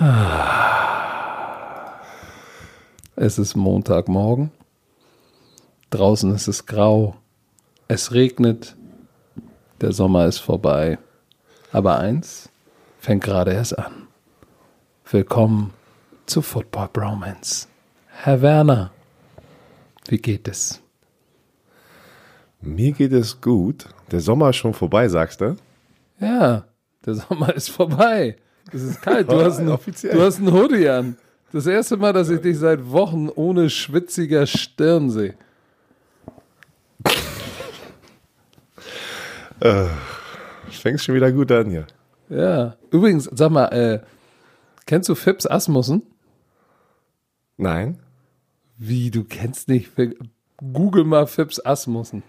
Es ist Montagmorgen. Draußen ist es grau. Es regnet. Der Sommer ist vorbei. Aber eins fängt gerade erst an. Willkommen zu Football Bromance. Herr Werner, wie geht es? Mir geht es gut. Der Sommer ist schon vorbei, sagst du? Ja, der Sommer ist vorbei. Es ist kalt. Du hast, einen, du hast einen Hoodie an. Das erste Mal, dass ich dich seit Wochen ohne schwitziger Stirn sehe. Fängst schon wieder gut an hier. Ja. Übrigens, sag mal, äh, kennst du Fips Asmussen? Nein? Wie, du kennst nicht? Google mal Fips Asmussen.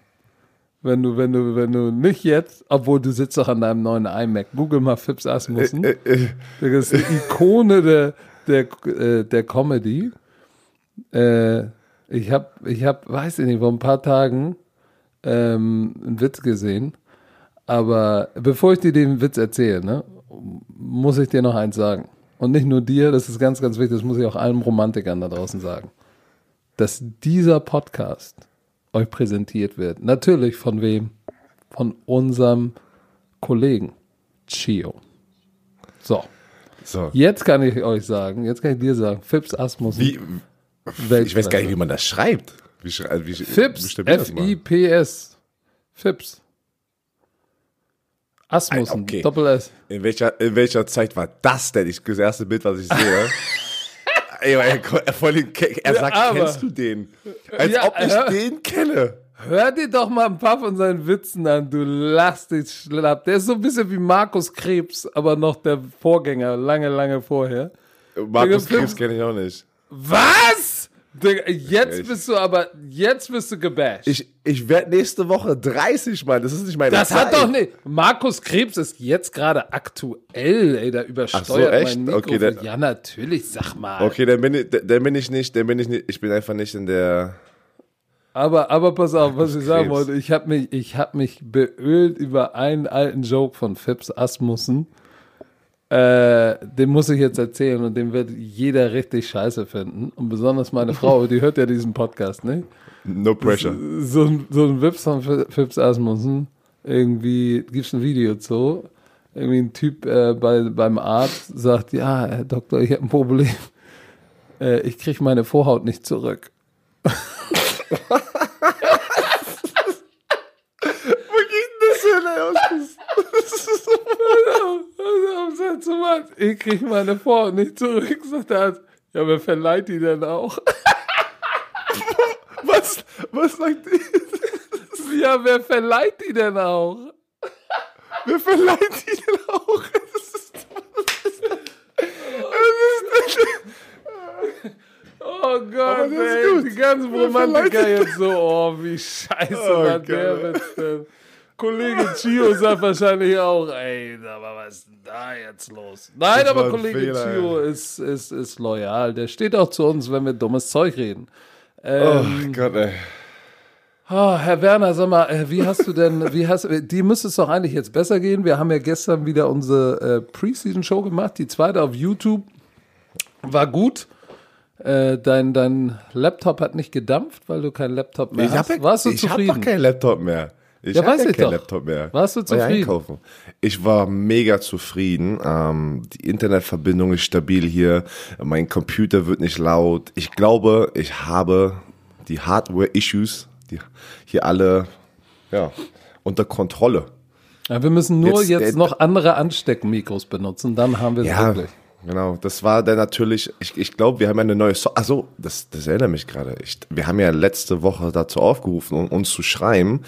Wenn du, wenn du, wenn du nicht jetzt, obwohl du sitzt doch an deinem neuen iMac, google mal Fips Asmussen. Äh, äh, Das ist eine Ikone der, der, äh, der Comedy. Äh, ich habe, ich hab, weiß ich nicht, vor ein paar Tagen ähm, einen Witz gesehen. Aber bevor ich dir den Witz erzähle, ne, muss ich dir noch eins sagen. Und nicht nur dir, das ist ganz, ganz wichtig, das muss ich auch allen Romantikern da draußen sagen. Dass dieser Podcast euch präsentiert wird. Natürlich von wem? Von unserem Kollegen Chio. So. so. Jetzt kann ich euch sagen, jetzt kann ich dir sagen, Fips Asmussen. Wie, ich weiß gar nicht, wie man das schreibt. Wie, wie, Fips. F-I-P-S. Fips. Asmussen, okay. Doppel S. In welcher, in welcher Zeit war das denn? Ich, das erste Bild, was ich sehe. Ey, er, er, vor allem, er sagt, aber- kennst du den? Als Ja, ob ich ja. den kenne. Hör dir doch mal ein paar von seinen Witzen an, du lachst dich schlapp. Der ist so ein bisschen wie Markus Krebs, aber noch der Vorgänger, lange, lange vorher. Markus Krebs kenne ich auch nicht. Was? Digga, jetzt bist du aber, jetzt bist du gebasht. Ich, ich werde nächste Woche 30, Mann. Das ist nicht meine das Zeit. hat doch nicht. Markus Krebs ist jetzt gerade aktuell, ey, da übersteuert echt? mein Mikro. Okay, dann- ja, natürlich, sag mal. Okay, dann bin, ich, dann bin ich nicht, dann bin ich nicht, ich bin einfach nicht in der. Aber, aber pass auf, was ich sagen wollte. Ich habe mich, ich hab mich beölt über einen alten Joke von Fips Asmussen. Äh, den muss ich jetzt erzählen und den wird jeder richtig scheiße finden. Und besonders meine Frau, die hört ja diesen Podcast, ne? No pressure. So ein, so ein Wips von Fi- Fips Asmussen. Irgendwie gibt's ein Video zu. Irgendwie ein Typ äh, bei, beim Arzt sagt, ja, Herr Doktor, ich habe ein Problem. Äh, ich krieg meine Vorhaut nicht zurück. Wo geht denn das hin, ey? Das ist so Also, sagt so was, ich krieg meine Frau nicht zurück, sagt Arzt. Ja, wer verleiht die denn auch? Was, was sagt die? Ja, wer verleiht die denn auch? Wer verleiht die denn auch? Das ist, das ist, das ist, Oh Gott, das ist ey, die ganzen Wer Romantiker jetzt so, oh, wie scheiße Oh war Gott, der. Witz denn. Kollege Chio sagt wahrscheinlich auch, ey, aber was ist denn da jetzt los? Nein, Das aber Kollege Fehler, Chio ist, ist, ist loyal. Der steht auch zu uns, wenn wir dummes Zeug reden. oh Ähm, Gott, ey. Ah, Herr Werner, sag mal, äh, wie hast du denn, wie hast, die müsste es doch eigentlich jetzt besser gehen. Wir haben ja gestern wieder unsere äh, Preseason-Show gemacht, die zweite auf YouTube. War gut. Äh, dein, dein Laptop hat nicht gedampft, weil du keinen Laptop mehr Ich hast. habe Warst du ich hab zufrieden? doch keinen Laptop mehr. Ich Ja, weiß ja ich keinen doch. Laptop mehr. Warst du War ja zufrieden? einkaufen. Ich war mega zufrieden. Ähm, die Internetverbindung ist stabil hier. Mein Computer wird nicht laut. Ich glaube, ich habe die Hardware-Issues, die hier alle ja, unter Kontrolle. ja, wir müssen nur Jetzt, jetzt, äh, noch andere Ansteckmikros benutzen, dann haben wir es Ja, wirklich. Genau. Das war dann natürlich, ich, ich glaube, wir haben ja eine neue so Also, das, das erinnert mich gerade. Wir haben ja letzte Woche dazu aufgerufen, um uns zu schreiben,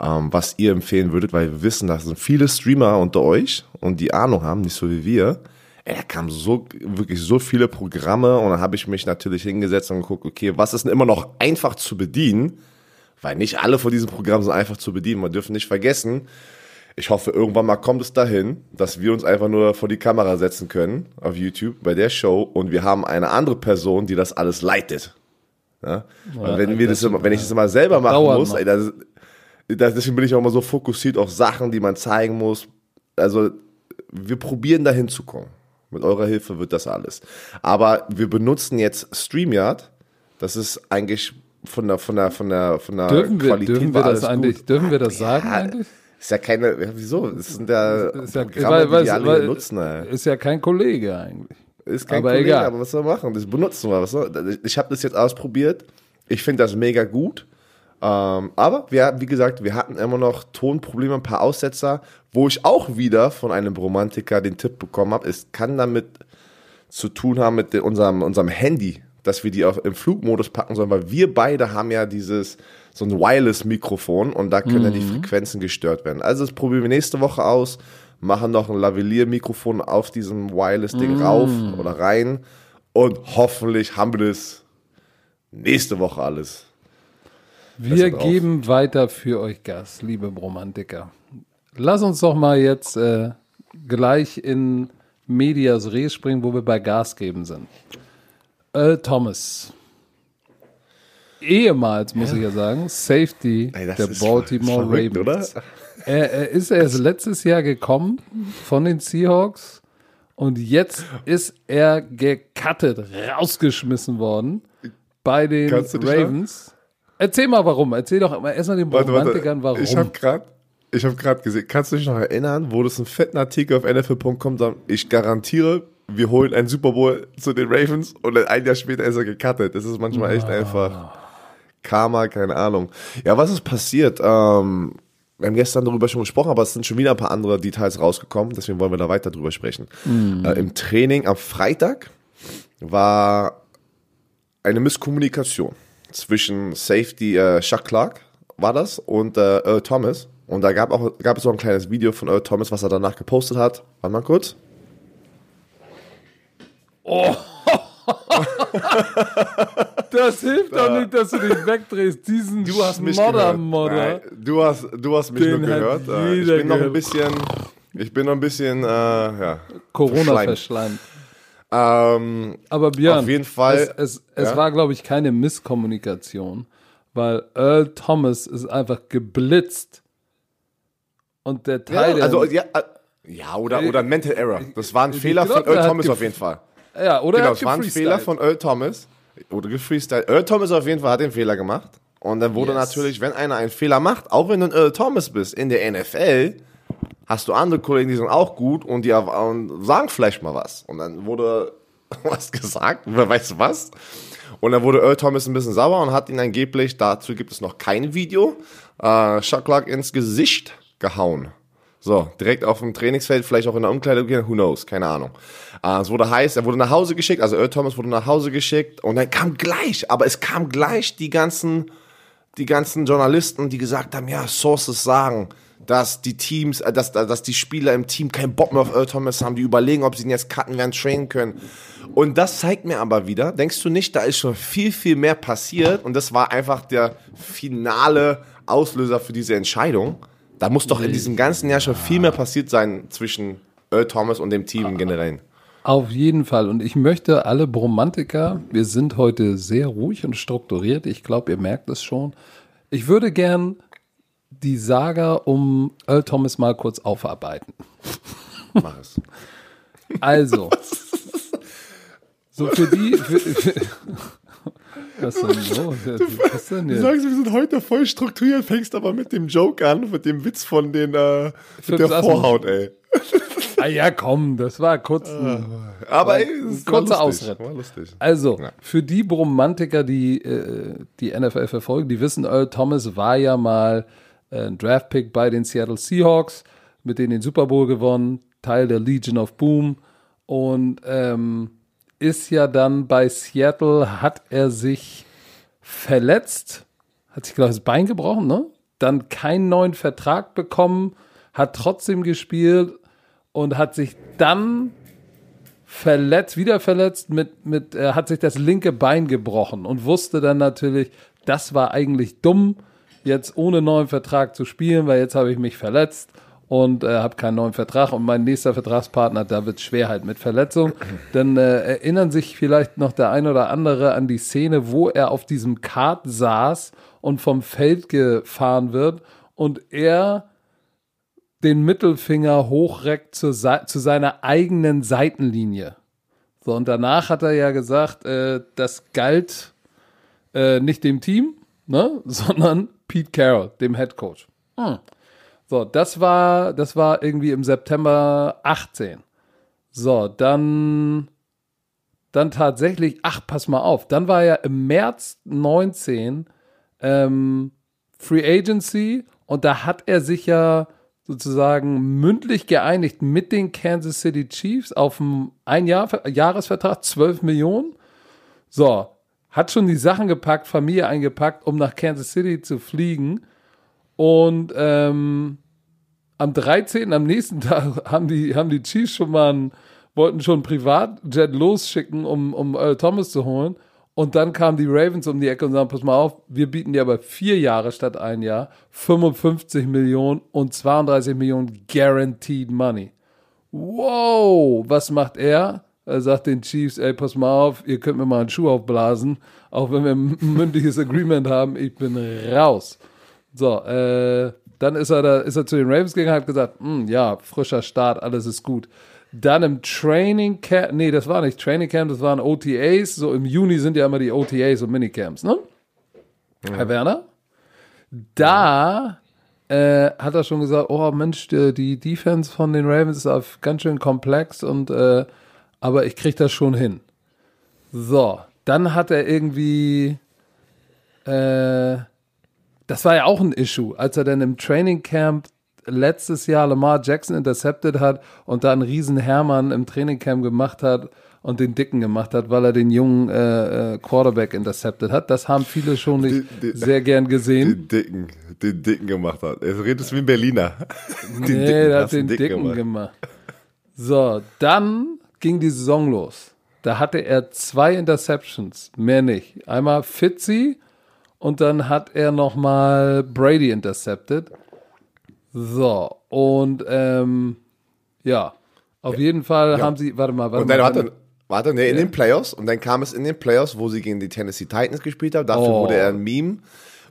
ähm, was ihr empfehlen würdet, weil wir wissen, da sind viele Streamer unter euch und die Ahnung haben, nicht so wie wir. Ey, da kamen so, wirklich so viele Programme und dann habe ich mich natürlich hingesetzt und geguckt, okay, was ist denn immer noch einfach zu bedienen? Weil nicht alle von diesen Programmen sind einfach zu bedienen. Man dürfen nicht vergessen, ich hoffe, irgendwann mal kommt es dahin, dass wir uns einfach nur vor die Kamera setzen können auf YouTube bei der Show und wir haben eine andere Person, die das alles leitet. Ja? Und wenn wir das immer, wenn ich das immer selber machen muss, ey, das, das, deswegen bin ich auch immer so fokussiert auf Sachen, die man zeigen muss. Also wir probieren dahin zu kommen. Mit eurer Hilfe wird das alles. Aber wir benutzen jetzt StreamYard. Das ist eigentlich von der, von der, von der, von der Dürfen wir, Qualität dürfen wir das eigentlich, dürfen wir das sagen Ja, eigentlich? Ist ja keine, wieso? Das sind ja, ist ja, Programme, weil, die die alle weil, hier nutzen. Ey. ist ja kein Kollege eigentlich. Ist kein aber Kollege, egal. aber was soll man machen? Das benutzen wir. Was soll, ich habe das jetzt ausprobiert. Ich finde das mega gut. Ähm, aber wir, wie gesagt, wir hatten immer noch Tonprobleme, ein paar Aussetzer, wo ich auch wieder von einem Romantiker den Tipp bekommen habe, es kann damit zu tun haben mit unserem, unserem Handy, dass wir die auch im Flugmodus packen sollen, weil wir beide haben ja dieses, so ein Wireless-Mikrofon und da können ja die Frequenzen gestört werden. Also das probieren wir nächste Woche aus, machen noch ein Lavalier-Mikrofon auf diesem Wireless-Ding rauf oder rein und hoffentlich haben wir das nächste Woche alles. Wir geben weiter für euch Gas, liebe Romantiker. Lass uns doch mal jetzt äh, gleich in Medias Res springen, wo wir bei Gas geben sind. Earl Thomas. Ehemals, muss ich ja sagen, Safety Ey, der Baltimore verrückt, Ravens. oder? Er, er ist erst letztes Jahr gekommen von den Seahawks und jetzt ist er gecuttet, rausgeschmissen worden bei den Ravens. Erzähl mal warum. Erzähl doch mal erstmal den Romantikern, warum. Ich habe gerade ich habe gerade gesehen, kannst du dich noch erinnern, wo das einen fetten Artikel auf NFL.com sagt, ich garantiere, wir holen einen Super Bowl zu den Ravens und ein Jahr später ist er gecuttet. Das ist manchmal echt einfach Karma, keine Ahnung. Ja, was ist passiert? Ähm, wir haben gestern darüber schon gesprochen, aber es sind schon wieder ein paar andere Details rausgekommen, deswegen wollen wir da weiter drüber sprechen. Äh, Im Training am Freitag war eine Misskommunikation zwischen Safety äh, Chuck Clark war das und äh, Earl Thomas. Und da gab, auch, gab es auch ein kleines Video von Earl Thomas, was er danach gepostet hat. Warte mal kurz. das hilft doch nicht, dass du dich wegdrehst. Diesen Du hast mich Modder, gehört. Modder. Nein, du hast, du hast mich Den nur gehört. Ich bin noch ein gehört. bisschen, ich bin noch ein bisschen, äh, ja. Corona verschleimt. Ähm, Aber Björn, Auf jeden Fall, es, es, es ja? war, glaube ich, keine Misskommunikation, weil Earl Thomas ist einfach geblitzt. Und der Teil, ja, also, ja, äh, ja oder, oder ein Mental Error. Das war ein Ich Fehler glaub, von Earl Thomas auf jeden Fall. Ja, oder Genau, es war ein Fehler von Earl Thomas. Oder gefreestylt. Earl Thomas auf jeden Fall hat den Fehler gemacht. Und dann wurde Yes. natürlich, wenn einer einen Fehler macht, auch wenn du ein Earl Thomas bist, in der NFL, hast du andere Kollegen, die sind auch gut und die und sagen vielleicht mal was. Und dann wurde was gesagt, wer weiß was. Und dann wurde Earl Thomas ein bisschen sauer und hat ihn angeblich, dazu gibt es noch kein Video, äh, Chuck Clark ins Gesicht gehauen. So, direkt auf dem Trainingsfeld, vielleicht auch in der Umkleide, who knows, keine Ahnung. Äh, es wurde heiß, er wurde nach Hause geschickt, also Earl Thomas wurde nach Hause geschickt und dann kam gleich, aber es kam gleich die ganzen, die ganzen Journalisten, die gesagt haben, ja, Sources sagen, dass die Teams, äh, dass, dass die Spieler im Team keinen Bock mehr auf Earl Thomas haben, die überlegen, ob sie ihn jetzt cutten werden, trainen können. Und das zeigt mir aber wieder, denkst du nicht, da ist schon viel, viel mehr passiert und das war einfach der finale Auslöser für diese Entscheidung. Da muss doch in diesem ganzen Jahr schon viel mehr passiert sein zwischen Earl Thomas und dem Team im Generellen. Auf jeden Fall. Und ich möchte alle Bromantiker, wir sind heute sehr ruhig und strukturiert. Ich glaube, ihr merkt es schon. Ich würde gern die Saga um Earl Thomas mal kurz aufarbeiten. Mach es. Also, so für die. Für, für, was denn so? Was denn Du jetzt? sagst, wir sind heute voll strukturiert, fängst aber mit dem Joke an, mit dem Witz von den, äh, mit der. Vorhaut, ey. Ah ja, komm, das war kurz. ein- Aber ey, Ein kurzer Ausritt. Also, Ja. für die Bromantiker, die äh, die NFL verfolgen, die wissen, Earl Thomas war ja mal äh, ein Draftpick bei den Seattle Seahawks, mit denen den Super Bowl gewonnen, Teil der Legion of Boom und ähm, ist ja dann bei Seattle, hat er sich verletzt, hat sich, glaube ich, das Bein gebrochen, ne? Dann keinen neuen Vertrag bekommen, hat trotzdem gespielt und hat sich dann verletzt, wieder verletzt, mit, mit, er hat sich das linke Bein gebrochen und wusste dann natürlich, das war eigentlich dumm, jetzt ohne neuen Vertrag zu spielen, weil jetzt habe ich mich verletzt und äh, habe keinen neuen Vertrag und mein nächster Vertragspartner, da wird schwer halt mit Verletzung. Dann äh, erinnern sich vielleicht noch der ein oder andere an die Szene, wo er auf diesem Kart saß und vom Feld gefahren wird und er den Mittelfinger hochreckt zu, zu seiner eigenen Seitenlinie. So, und danach hat er ja gesagt, äh, das galt äh, nicht dem Team, ne, sondern Pete Carroll, dem Head Coach. Hm. So, das war, das war irgendwie im September 18. So, dann, dann tatsächlich, ach, pass mal auf, dann war ja im März 19 ähm, Free Agency und da hat er sich ja sozusagen mündlich geeinigt mit den Kansas City Chiefs auf einen ein Jahr, Jahresvertrag, 12 Millionen. So, hat schon die Sachen gepackt, Familie eingepackt, um nach Kansas City zu fliegen. Und ähm, am 13., am nächsten Tag, haben die, haben die Chiefs schon mal einen, wollten schon einen Privatjet losschicken, um, um Earl Thomas zu holen. Und dann kamen die Ravens um die Ecke und sagen, pass mal auf, wir bieten dir aber vier Jahre statt ein Jahr 55 Millionen und 32 Millionen Guaranteed Money. Wow, was macht er? Er sagt den Chiefs, ey, pass mal auf, ihr könnt mir mal einen Schuh aufblasen, auch wenn wir ein mündliches Agreement haben, ich bin raus. So, äh, dann ist er, da, ist er zu den Ravens gegangen, hat gesagt, hm, ja, frischer Start, alles ist gut. Dann im Training Camp, nee, das war nicht Training Camp, das waren OTAs. So im Juni sind ja immer die OTAs und Minicamps, ne? Ja. Herr Werner? Da äh, hat er schon gesagt, oh Mensch, die, die, Defense von den Ravens ist auf ganz schön komplex und äh, aber ich krieg das schon hin. So, dann hat er irgendwie äh, das war ja auch ein Issue, als er dann im Training Camp letztes Jahr Lamar Jackson intercepted hat und da einen riesen Hermann im Trainingcamp gemacht hat und den Dicken gemacht hat, weil er den jungen äh, äh, Quarterback intercepted hat. Das haben viele schon nicht die, die, sehr gern gesehen. Den Dicken, den Dicken gemacht hat. Er redet wie ein Berliner. Den nee, Dicken, hat den Dicken, Dicken gemacht. gemacht. So, dann ging die Saison los. Da hatte er zwei Interceptions, mehr nicht. Einmal Fitzy und dann hat er nochmal Brady intercepted. So, und ähm, ja, auf ja. jeden Fall ja. haben sie, warte mal, warte und dann, mal. Warte, warte, nee, in ja. den Playoffs, und dann kam es in den Playoffs, wo sie gegen die Tennessee Titans gespielt haben, dafür oh. wurde er ein Meme,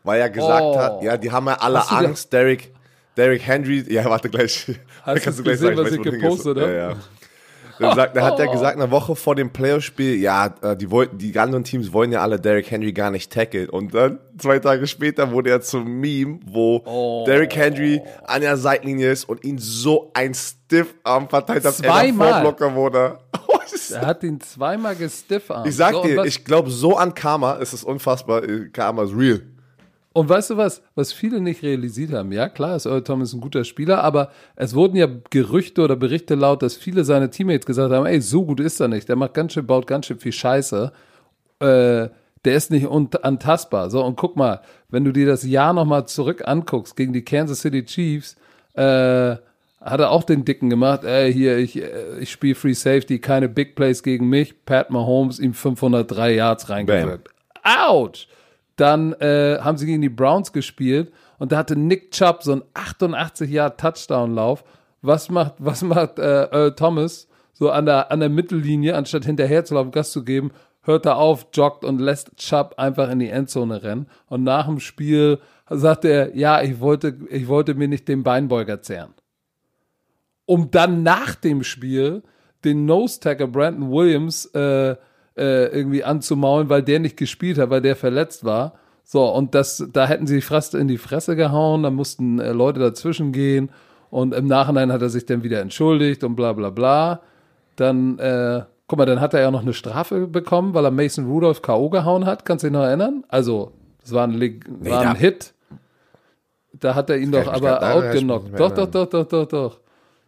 weil er gesagt oh. hat, ja, die haben ja alle Hast Angst, Derrick, Derrick Henry, ja, warte gleich. Hast du gesehen, was ich gepostet habe? Ja, ja. Dann, sagt, dann hat er gesagt, eine Woche vor dem Playoff-Spiel, ja, äh, die, wollten, die anderen Teams wollen ja alle Derrick Henry gar nicht tackeln. Und dann, zwei Tage später, wurde er zum Meme, wo oh. Derrick Henry an der Seitenlinie ist und ihn so ein Stiff-Arm verteilt, dass zweimal. er wurde. er hat ihn zweimal gestiffarmt. Ich sag so, dir, ich glaube, so an Karma ist es unfassbar. Karma ist real. Und weißt du was, was viele nicht realisiert haben? Ja, klar, ist Earl Thomas ein guter Spieler, aber es wurden ja Gerüchte oder Berichte laut, dass viele seine Teammates gesagt haben, ey, so gut ist er nicht. Der macht ganz schön, baut ganz schön viel Scheiße. Äh, der ist nicht antastbar. So, und guck mal, wenn du dir das Jahr nochmal zurück anguckst gegen die Kansas City Chiefs, äh, hat er auch den Dicken gemacht, ey, hier, ich, äh, ich spiele Free Safety, keine Big Plays gegen mich. Pat Mahomes ihm 503 Yards reingewirkt. Autsch! Dann äh, haben sie gegen die Browns gespielt und da hatte Nick Chubb so einen 88 Jahr Touchdown-Lauf. Was macht, was macht äh, Earl Thomas so an der, an der Mittellinie, anstatt hinterher zu laufen, Gas zu geben, hört er auf, joggt und lässt Chubb einfach in die Endzone rennen. Und nach dem Spiel sagt er, ja, ich wollte, ich wollte mir nicht den Beinbeuger zehren. Um dann nach dem Spiel den Nose-Tacker Brandon Williams äh, äh, irgendwie anzumaulen, weil der nicht gespielt hat, weil der verletzt war. So, und das, da hätten sie fast in die Fresse gehauen, da mussten äh, Leute dazwischen gehen und im Nachhinein hat er sich dann wieder entschuldigt und bla bla bla. Dann, äh, guck mal, dann hat er ja noch eine Strafe bekommen, weil er Mason Rudolph K.O. gehauen hat. Kannst du dich noch erinnern? Also, es war ein, nee, war ein Hit. Da hat er ihn doch aber outgenockt. Doch, doch, doch, doch, doch, doch.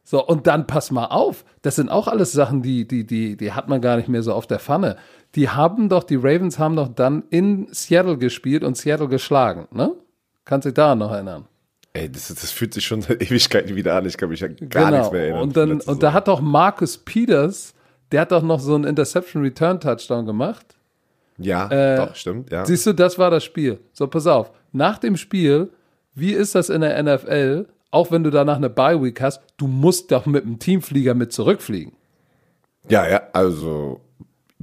So, und dann pass mal auf, das sind auch alles Sachen, die, die, die, die hat man gar nicht mehr so auf der Pfanne. Die haben doch, die Ravens haben doch dann in Seattle gespielt und Seattle geschlagen, ne? Kannst du dich daran noch erinnern? Ey, das, das fühlt sich schon seit Ewigkeiten wieder an. Ich kann mich an gar genau. nichts mehr erinnern. Und, dann, und da hat doch Marcus Peters, der hat doch noch so einen Interception Return Touchdown gemacht. Ja, äh, doch, stimmt, ja. Siehst du, das war das Spiel. So, pass auf. Nach dem Spiel, wie ist das in der NFL? Auch wenn du danach eine Bye Week hast, du musst doch mit dem Teamflieger mit zurückfliegen. Ja, ja, also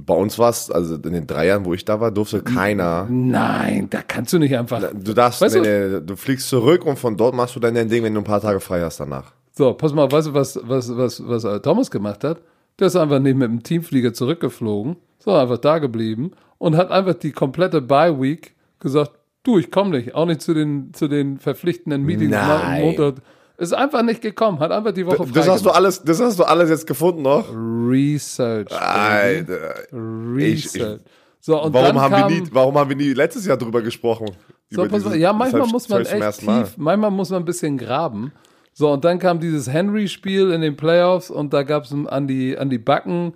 bei uns war es, also in den drei Jahren, wo ich da war, durfte keiner. Nein, da kannst du nicht einfach. Du darfst, weißt nee, nee, du fliegst zurück und von dort machst du dann dein Ding, wenn du ein paar Tage frei hast danach. So, pass mal, weißt du, was, was, was, was Earl Thomas gemacht hat? Der ist einfach nicht mit dem Teamflieger zurückgeflogen, sondern einfach da geblieben und hat einfach die komplette Bye Week gesagt, du, ich komme nicht, auch nicht zu den, zu den verpflichtenden Meetings Nein. Montag. Ist einfach nicht gekommen, hat einfach die Woche Das hast du alles, das hast du alles jetzt gefunden noch? Research. Alter. Research. so, und Warum dann haben, kam, wir nie, warum haben wir nie letztes Jahr drüber gesprochen? So, dieses- ja, manchmal ich- muss man ich echt tief, manchmal muss man ein bisschen graben. So, und dann kam dieses Henry-Spiel in den Playoffs und da gab es an die, an die Backen.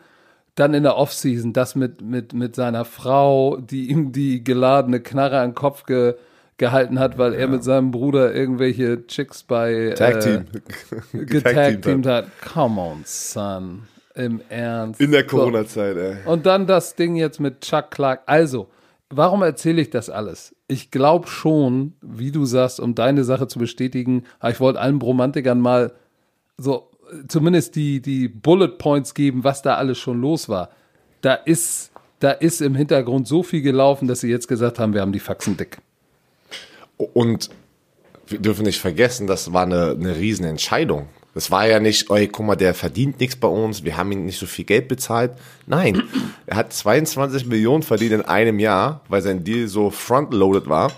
Dann in der Offseason das mit, mit, mit seiner Frau, die ihm die geladene Knarre an den Kopf ge, gehalten hat, weil er mit seinem Bruder irgendwelche Chicks bei Tag Team. äh, Getagteamt hat. Come on, son. Im Ernst. In der. Corona-Zeit, ey. Und dann das Ding jetzt mit Chuck Clark. Also, warum erzähle ich das alles? Ich glaube schon, wie du sagst, um deine Sache zu bestätigen, ich wollte allen Bromantikern mal so äh, zumindest die, die Bullet Points geben, was da alles schon los war. Da ist, da ist im Hintergrund so viel gelaufen, dass sie jetzt gesagt haben, wir haben die Faxen dick. Und wir dürfen nicht vergessen, das war eine, eine Riesenentscheidung. Das war ja nicht, ey, guck mal, der verdient nichts bei uns, wir haben ihm nicht so viel Geld bezahlt. Nein, er hat 22 Millionen verdient in einem Jahr, weil sein Deal so frontloaded war.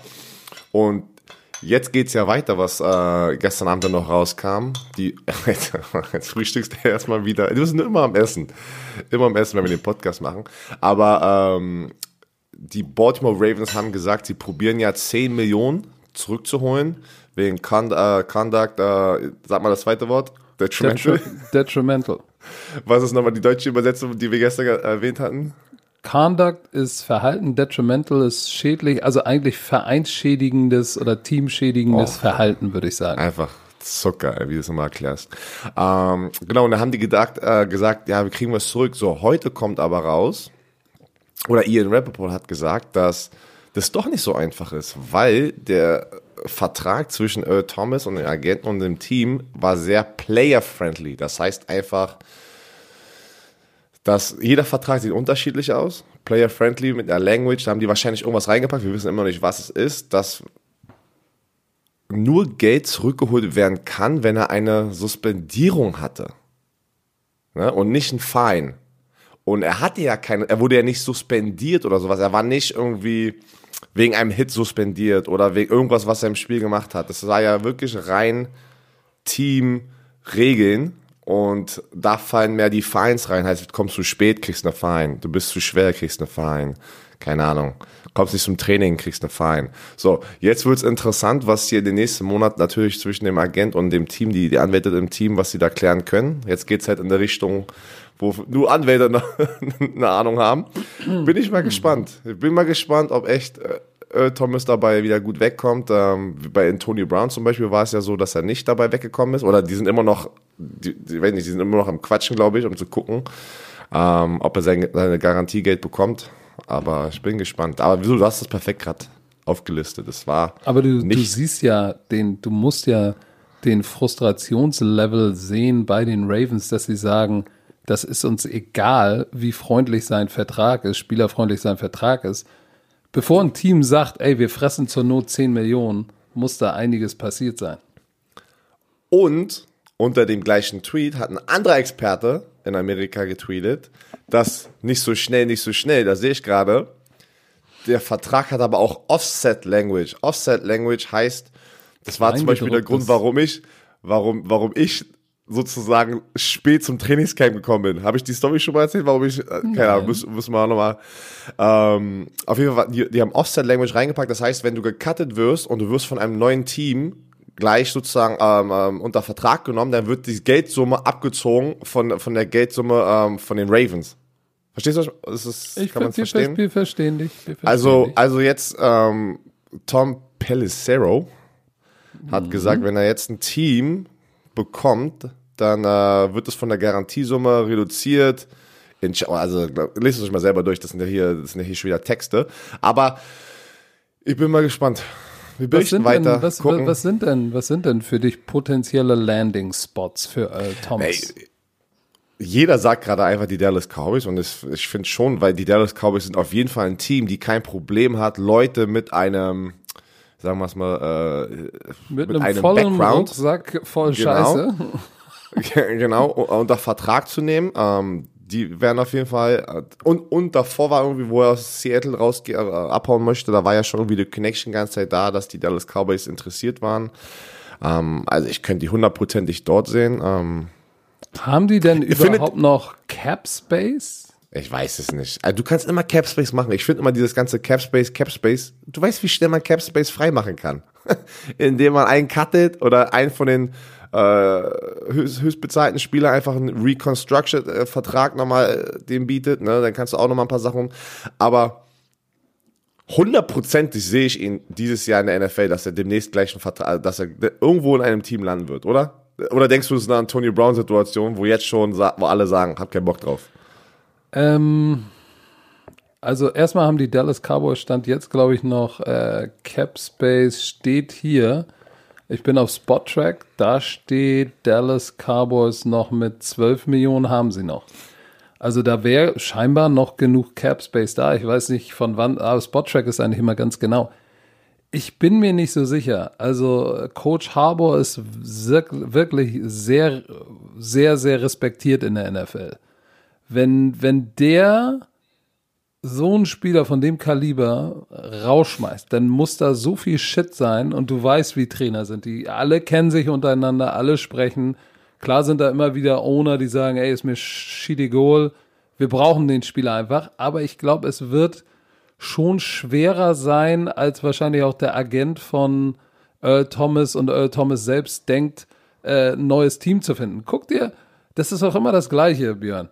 Und jetzt geht's ja weiter, was äh, gestern Abend dann noch rauskam. Die, jetzt frühstückst du erstmal wieder. Bist nur immer am Essen. Immer am Essen, wenn wir den Podcast machen. Aber ähm, die Baltimore Ravens haben gesagt, sie probieren ja 10 Millionen zurückzuholen wegen Con äh, Conduct, äh, sag mal das zweite Wort, Detrimental. Detri detrimental. Was ist nochmal die deutsche Übersetzung, die wir gestern erwähnt hatten? Conduct ist Verhalten, detrimental ist schädlich, also eigentlich vereinsschädigendes oder teamschädigendes Oh. Verhalten, würde ich sagen. Einfach Zucker, wie du es immer erklärst. Ähm, genau, und dann haben die gedacht, äh, gesagt, ja, wir kriegen was zurück. So, heute kommt aber raus, oder Ian Rappaport hat gesagt, dass das doch nicht so einfach ist, weil der Vertrag zwischen Earl Thomas und den Agenten und dem Team war sehr player-friendly. Das heißt einfach, dass jeder Vertrag sieht unterschiedlich aus. Player-friendly mit der Language, da haben die wahrscheinlich irgendwas reingepackt, wir wissen immer noch nicht, was es ist, dass nur Geld zurückgeholt werden kann, wenn er eine Suspendierung hatte. Ne? Und nicht ein Fine. Und er hatte ja keine, er wurde ja nicht suspendiert oder sowas. Er war nicht irgendwie wegen einem Hit suspendiert oder wegen irgendwas, was er im Spiel gemacht hat. Das war ja wirklich rein Team-Regeln. Und da fallen mehr die Fines rein. Heißt, kommst du spät, kriegst eine Fine. Du bist zu schwer, kriegst eine Fine. Keine Ahnung. Kommst nicht zum Training, kriegst eine Fine. So, jetzt wird's interessant, was hier den nächsten Monat natürlich zwischen dem Agent und dem Team, die, die Anwälte im Team, was sie da klären können. Jetzt geht's halt in der Richtung, wo nur Anwälte eine, Ahnung haben. Bin ich mal gespannt. Ich bin mal gespannt, ob echt äh, Thomas dabei wieder gut wegkommt. Ähm, bei Antonio Brown zum Beispiel war es ja so, dass er nicht dabei weggekommen ist. Oder die sind immer noch, die, die, weiß nicht, die sind immer noch am Quatschen, glaube ich, um zu gucken, ähm, ob er sein, seine Garantiegeld bekommt. Aber ich bin gespannt. Aber wieso, du hast das perfekt gerade aufgelistet. Das war Aber du, du siehst ja, den, du musst ja den Frustrationslevel sehen bei den Ravens, dass sie sagen, das ist uns egal, wie freundlich sein Vertrag ist, spielerfreundlich sein Vertrag ist. Bevor ein Team sagt, ey, wir fressen zur Not 10 Millionen, muss da einiges passiert sein. Und unter dem gleichen Tweet hat ein anderer Experte in Amerika getweetet, dass nicht so schnell, nicht so schnell, da sehe ich gerade, der Vertrag hat aber auch Offset Language. Offset Language heißt, das war zum Beispiel der. Grund, warum ich, warum, warum ich sozusagen spät zum Trainingscamp gekommen bin. Habe ich die Story schon mal erzählt, warum ich, äh, keine Ahnung, müssen, müssen wir auch nochmal, ähm, auf jeden Fall, die, die haben Offset Language reingepackt, das heißt, wenn du gecuttet wirst und du wirst von einem neuen Team gleich sozusagen ähm, ähm, unter Vertrag genommen, dann wird die Geldsumme abgezogen von, von der Geldsumme ähm, von den Ravens. Verstehst du? Ist das, Ich kann man verstehen? wir verstehen dich. Wir verstehen Also, dich. also jetzt ähm, Tom Pelissero hat Mhm. gesagt, wenn er jetzt ein Team bekommt, dann äh, wird es von der Garantiesumme reduziert. In, also lest es euch mal selber durch, das sind ja hier, das sind ja hier schon wieder Texte. Aber ich bin mal gespannt. Wir was berichten sind, weiter. denn, was, gucken. was, sind denn, was sind denn für dich potenzielle Landing-Spots für Earl Thomas? Ey, jeder sagt gerade einfach die Dallas Cowboys und es, ich finde schon, weil die Dallas Cowboys sind auf jeden Fall ein Team, die kein Problem hat, Leute mit einem, sagen wir es mal, äh, mit, mit einem einem vollen Background. Rucksack voll Genau. Scheiße. genau, unter Vertrag zu nehmen. Ähm, die werden auf jeden Fall und und davor war irgendwie, wo er aus Seattle raus äh, abhauen möchte, da war ja schon irgendwie die Connection die ganze Zeit da, dass die Dallas Cowboys interessiert waren. Ähm, also ich könnte die hundertprozentig dort sehen. Ähm, Haben die denn überhaupt noch Cap Space? Ich weiß es nicht. Also du kannst immer Cap Space machen. Ich finde immer dieses ganze Cap Space, Cap Space. Du weißt, wie schnell man Cap Space freimachen kann, indem man einen cuttet oder einen von den äh, höchst, höchst bezahlten Spieler einfach einen Reconstruction-Vertrag nochmal äh, dem bietet, ne, dann kannst du auch nochmal ein paar Sachen, aber hundertprozentig sehe ich ihn dieses Jahr in der NFL, dass er demnächst gleich einen Vertrag, dass er irgendwo in einem Team landen wird, oder? Oder denkst du, es ist eine Antonio Brown-Situation, wo jetzt schon, wo alle sagen, hab keinen Bock drauf? Ähm, also erstmal haben die Dallas Cowboys Stand jetzt, glaube ich, noch äh, Cap Space steht hier ich bin auf Spottrack, da steht Dallas Cowboys noch mit 12 Millionen haben sie noch. Also da wäre scheinbar noch genug Cap Space da. Ich weiß nicht von wann, aber Spottrack ist eigentlich immer ganz genau. Ich bin mir nicht so sicher. Also Coach Harbour ist wirklich sehr, sehr, sehr respektiert in der NFL. Wenn, wenn der so ein Spieler von dem Kaliber rausschmeißt, dann muss da so viel Shit sein und du weißt, wie Trainer sind. Die alle kennen sich untereinander, alle sprechen. Klar sind da immer wieder Owner, die sagen, ey, ist mir Goal. Wir brauchen den Spieler einfach. Aber ich glaube, es wird schon schwerer sein, als wahrscheinlich auch der Agent von Earl Thomas und Earl Thomas selbst denkt, äh, ein neues Team zu finden. Guck dir, das ist auch immer das Gleiche, Björn.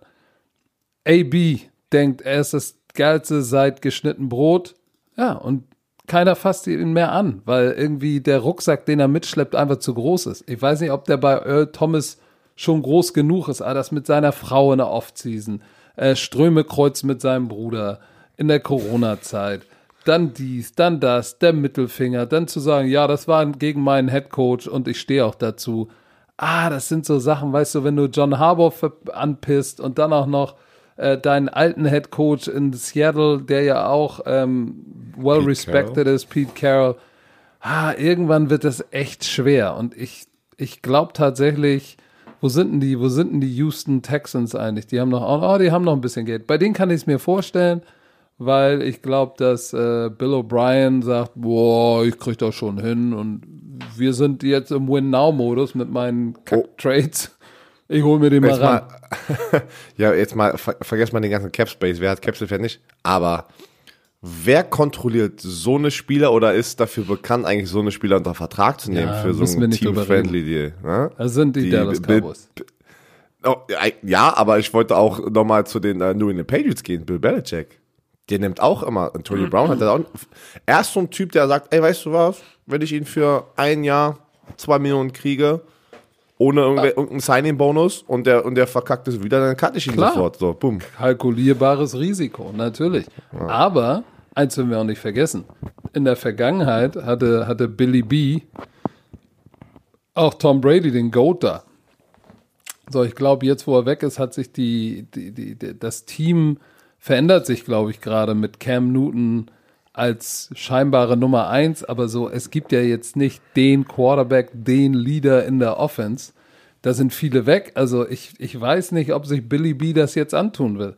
AB denkt, er ist das geilste seit geschnitten Brot. Ja, und keiner fasst ihn mehr an, weil irgendwie der Rucksack, den er mitschleppt, einfach zu groß ist. Ich weiß nicht, ob der bei Earl Thomas schon groß genug ist, aber das mit seiner Frau in der Off-Season, äh, Strömekreuz mit seinem Bruder in der Corona-Zeit, dann dies, dann das, der Mittelfinger, dann zu sagen, ja, das war gegen meinen Headcoach und ich stehe auch dazu. Ah, das sind so Sachen, weißt du, wenn du John Harbour anpisst und dann auch noch äh, deinen alten Head Coach in Seattle, der ja auch ähm, well Pete respected Carroll. ist, Pete Carroll. Ah, irgendwann wird das echt schwer. Und ich, ich glaube tatsächlich, wo sind denn die, wo sind denn die Houston Texans eigentlich? Die haben noch, oh, die haben noch ein bisschen Geld. Bei denen kann ich es mir vorstellen, weil ich glaube, dass äh, Bill O'Brien sagt, boah, ich krieg das schon hin und wir sind jetzt im Win-Now-Modus mit meinen Kack-Trades. Ich hole mir den mal ran. Mal, ja, jetzt mal, ver vergesst mal den ganzen Cap Space. Wer hat Cap Space nicht? Aber wer kontrolliert so eine Spieler oder ist dafür bekannt, eigentlich so eine Spieler unter Vertrag zu nehmen ja, für so ein Team-Friendly Deal? Ne? Das sind die, die Dallas Cowboys. Oh, ja, aber ich wollte auch nochmal zu den uh, New England Patriots gehen, Bill Belichick. Der nimmt auch immer, Antonio Brown hat er auch, er ist so ein Typ, der sagt, ey, weißt du was, wenn ich ihn für ein Jahr zwei Millionen kriege, ohne irgendeinen Signing-Bonus und der, und der verkackt es wieder, dann kann ich ihn Klar. sofort. So, bumm. Kalkulierbares Risiko, natürlich. Ja. Aber, eins werden wir auch nicht vergessen. In der Vergangenheit hatte, hatte Billy B auch Tom Brady den Goat da. So, ich glaube, jetzt, wo er weg ist, hat sich die, die, die, das Team verändert sich, glaube ich, gerade mit Cam Newton, als scheinbare Nummer eins, aber so, es gibt ja jetzt nicht den Quarterback, den Leader in der Offense. Da sind viele weg. Also ich, ich weiß nicht, ob sich Billy B das jetzt antun will.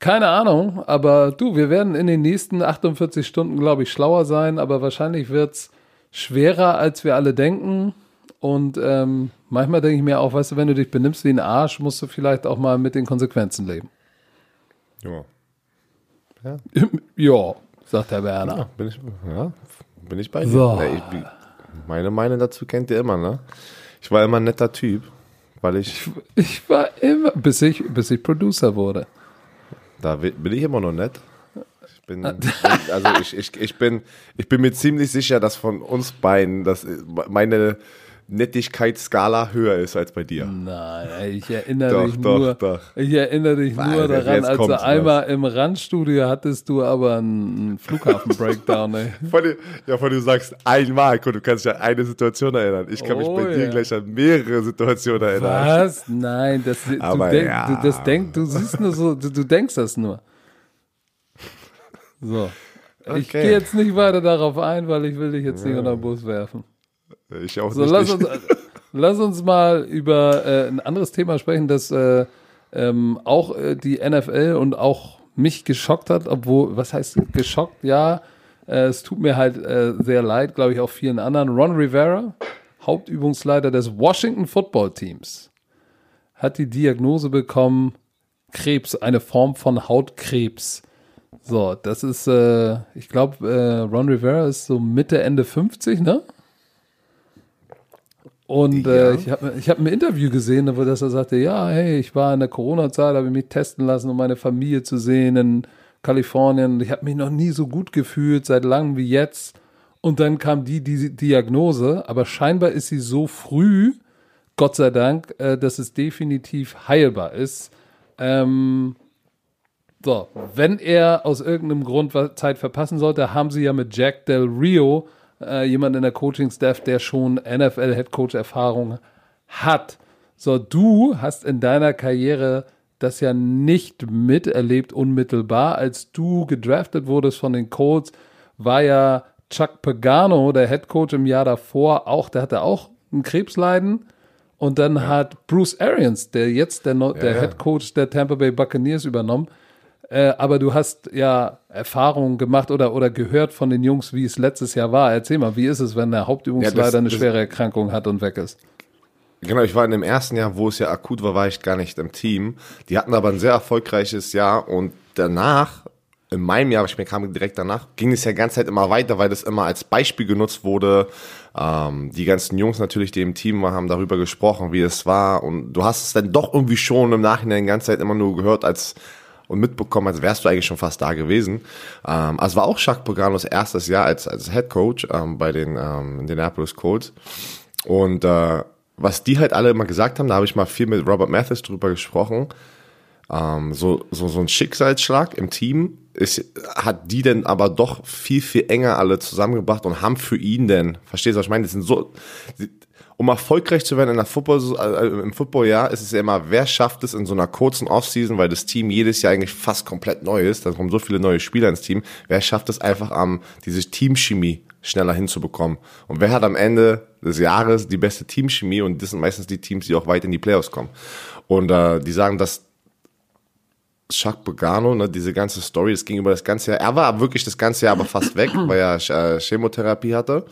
Keine Ahnung, aber du, wir werden in den nächsten 48 Stunden, glaube ich, schlauer sein, aber wahrscheinlich wird's schwerer, als wir alle denken. Und ähm, manchmal denke ich mir auch, weißt du, wenn du dich benimmst wie ein Arsch, musst du vielleicht auch mal mit den Konsequenzen leben. Ja. Ja. ja sagt der Werner. Ja, bin ich, ja, bin ich bei dir. So. Ja, ich, meine Meinung dazu kennt ihr immer, ne? Ich war immer ein netter Typ, weil ich. Ich, ich war immer, bis ich, bis ich Producer wurde. Da bin ich immer noch nett. Ich bin, also ich, ich, ich bin, ich bin mir ziemlich sicher, dass von uns beiden, dass meine Nettigkeitsskala höher ist als bei dir. Nein, ich erinnere doch, dich doch, nur, doch. ich erinnere dich Weil, nur daran, als du einmal was. im Randstudio hattest du aber einen Flughafen-Breakdown, ey. Von dir, ja, von dir sagst einmal, guck, du kannst dich an eine Situation erinnern. Ich kann oh, mich bei ja. dir gleich an mehrere Situationen erinnern. Was? Nein, das, aber du, denk, ja. du, das denk, du siehst nur so, du, du denkst das nur. So. Okay. Ich gehe jetzt nicht weiter darauf ein, weil ich will dich jetzt nicht unter den Bus werfen. Ich auch so, nicht. Lass uns, lass uns mal über äh, ein anderes Thema sprechen, das äh, ähm, auch äh, die NFL und auch mich geschockt hat, obwohl, was heißt geschockt? Ja, äh, es tut mir halt äh, sehr leid, glaube ich, auch vielen anderen. Ron Rivera, Hauptübungsleiter des Washington Football Teams, hat die Diagnose bekommen, Krebs, eine Form von Hautkrebs. So, das ist, äh, ich glaube, äh, Ron Rivera ist so Mitte, Ende 50, ne? Und äh, Ja. ich habe ich hab ein Interview gesehen, wo das er sagte, ja, hey, ich war in der Corona-Zeit, habe mich testen lassen, um meine Familie zu sehen in Kalifornien. Ich habe mich noch nie so gut gefühlt, seit langem wie jetzt. Und dann kam die, die Diagnose, aber scheinbar ist sie so früh, Gott sei Dank, äh, dass es definitiv heilbar ist. Ähm, so, wenn er aus irgendeinem Grund Zeit verpassen sollte, haben sie ja mit Jack Del Rio äh, jemanden in der Coaching-Staff, der schon NFL-Headcoach-Erfahrung hat. So, du hast in deiner Karriere das ja nicht miterlebt unmittelbar. Als du gedraftet wurdest von den Colts, war ja Chuck Pagano, der Headcoach im Jahr davor, auch, der hatte auch ein Krebsleiden. Und dann hat Bruce Arians, der jetzt der, Neu- der ja. Head Coach der Tampa Bay Buccaneers übernommen. Äh, aber du hast ja Erfahrungen gemacht oder, oder gehört von den Jungs, wie es letztes Jahr war. Erzähl mal, wie ist es, wenn der Hauptübungsleiter Ja, das- eine das- schwere Erkrankung hat und weg ist? Genau, ich war in dem ersten Jahr, wo es ja akut war, war ich gar nicht im Team. Die hatten aber ein sehr erfolgreiches Jahr und danach, in meinem Jahr, ich mir kam direkt danach, ging es ja die ganze Zeit immer weiter, weil das immer als Beispiel genutzt wurde. Ähm, die ganzen Jungs natürlich, die im Team waren, haben darüber gesprochen, wie es war und du hast es dann doch irgendwie schon im Nachhinein die ganze Zeit immer nur gehört als und mitbekommen, als wärst du eigentlich schon fast da gewesen. Ähm, also war auch Jacques Paganos erstes Jahr als, als Head Coach ähm, bei den ähm, Indianapolis Colts. Und äh, was die halt alle immer gesagt haben, da habe ich mal viel mit Robert Mathis drüber gesprochen, ähm, so, so, so ein Schicksalsschlag im Team ist, hat die denn aber doch viel, viel enger alle zusammengebracht und haben für ihn denn, verstehst du, was ich meine? Das sind so, um erfolgreich zu werden in der Football, äh, im Footballjahr ist es ja immer, wer schafft es in so einer kurzen Offseason, weil das Team jedes Jahr eigentlich fast komplett neu ist, da kommen so viele neue Spieler ins Team, wer schafft es einfach am, diese Teamchemie schneller hinzubekommen? Und wer hat am Ende des Jahres die beste Teamchemie? Und das sind meistens die Teams, die auch weit in die Playoffs kommen. Und äh, die sagen, dass Chuck Pagano, ne, diese ganze Story, das ging über das ganze Jahr. Er war wirklich das ganze Jahr aber fast weg, weil er äh, Chemotherapie hatte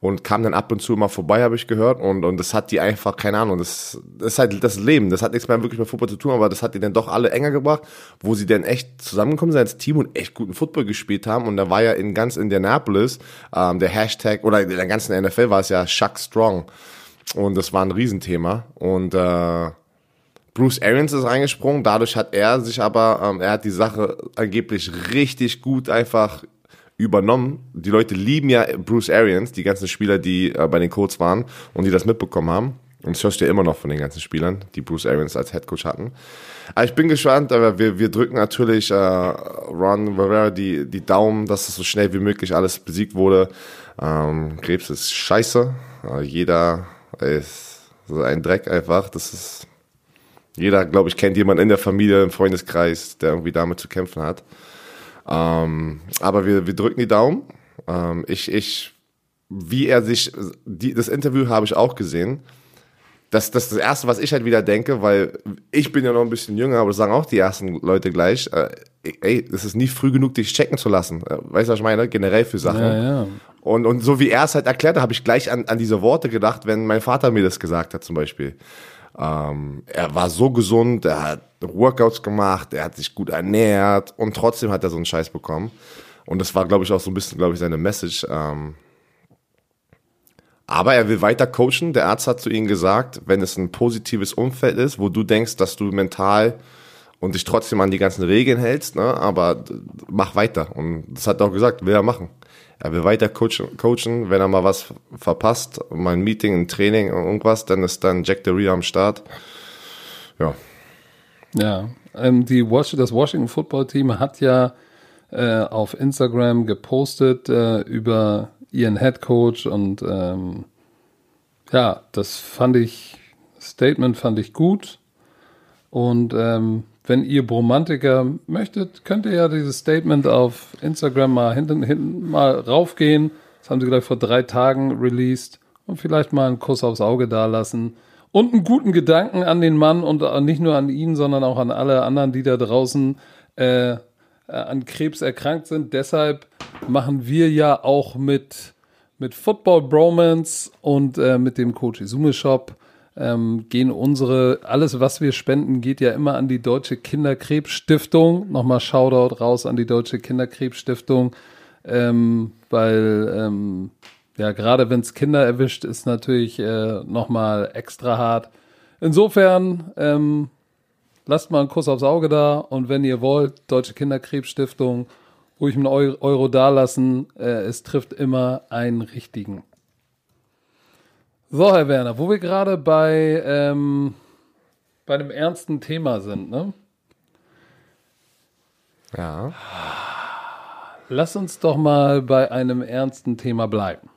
und kam dann ab und zu immer vorbei, habe ich gehört. Und, und das hat die einfach, keine Ahnung, das, das ist halt das Leben. Das hat nichts mehr wirklich mit Football zu tun, aber das hat die dann doch alle enger gebracht, wo sie dann echt zusammengekommen sind als Team und echt guten Football gespielt haben. Und da war ja in ganz Indianapolis ähm, der Hashtag, oder in der ganzen NFL war es ja Chuck Strong. Und das war ein Riesenthema. Und äh, Bruce Arians ist reingesprungen, dadurch hat er sich aber, ähm, er hat die Sache angeblich richtig gut einfach übernommen. Die Leute lieben ja Bruce Arians, die ganzen Spieler, die äh, bei den Colts waren und die das mitbekommen haben. Und das hörst du ja immer noch von den ganzen Spielern, die Bruce Arians als Headcoach hatten. Aber ich bin gespannt, aber wir, wir drücken natürlich äh, Ron Rivera die, die Daumen, dass es so schnell wie möglich alles besiegt wurde. Ähm, Krebs ist scheiße. Äh, jeder ist so ein Dreck einfach. Das ist jeder, glaube ich, kennt jemanden in der Familie, im Freundeskreis, der irgendwie damit zu kämpfen hat. Ähm, aber wir, wir drücken die Daumen. Ähm, ich, ich, wie er sich, die, das Interview habe ich auch gesehen. Das, das ist das Erste, was ich halt wieder denke, weil ich bin ja noch ein bisschen jünger, aber das sagen auch die ersten Leute gleich. Äh, ey, es ist nie früh genug, dich checken zu lassen. Äh, weißt du, was ich meine? Generell für Sachen. Ja, ja. Und, und so wie er es halt erklärt hat, habe ich gleich an, an diese Worte gedacht, wenn mein Vater mir das gesagt hat zum Beispiel. Ähm, er war so gesund, er hat Workouts gemacht, er hat sich gut ernährt und trotzdem hat er so einen Scheiß bekommen. Und das war, glaube ich, auch so ein bisschen, glaube ich, seine Message. Ähm, aber er will weiter coachen. Der Arzt hat zu ihm gesagt, wenn es ein positives Umfeld ist, wo du denkst, dass du mental und dich trotzdem an die ganzen Regeln hältst, ne, aber mach weiter. Und das hat er auch gesagt, will er machen. Er will weiter coachen, coachen. wenn er mal was verpasst, mal ein Meeting, ein Training, irgendwas, dann ist dann Jack the Rio am Start. Ja. Ja, ähm, die Wash das Washington Football Team hat ja äh, auf Instagram gepostet äh, über ihren Head Coach und ähm, ja, das fand ich, Statement fand ich gut. Und ähm, wenn ihr Bromantiker möchtet, könnt ihr ja dieses Statement auf Instagram mal hinten, hinten mal raufgehen. Das haben sie gleich vor drei Tagen released. und vielleicht mal einen Kuss aufs Auge dalassen und einen guten Gedanken an den Mann und nicht nur an ihn, sondern auch an alle anderen, die da draußen äh, an Krebs erkrankt sind. Deshalb machen wir ja auch mit, mit Football Bromance und äh, mit dem Coach Izume Shop ähm, gehen unsere, alles was wir spenden, geht ja immer an die Deutsche Kinderkrebsstiftung. Nochmal Shoutout raus an die Deutsche Kinderkrebsstiftung, ähm, weil ähm, ja, gerade wenn es Kinder erwischt, ist natürlich äh, nochmal extra hart. Insofern, ähm, lasst mal einen Kuss aufs Auge da und wenn ihr wollt, Deutsche Kinderkrebsstiftung, ruhig einen Euro dalassen. Äh, es trifft immer einen richtigen. So, Herr Werner, wo wir gerade bei, ähm, bei einem ernsten Thema sind, ne? Ja. Lass uns doch mal bei einem ernsten Thema bleiben.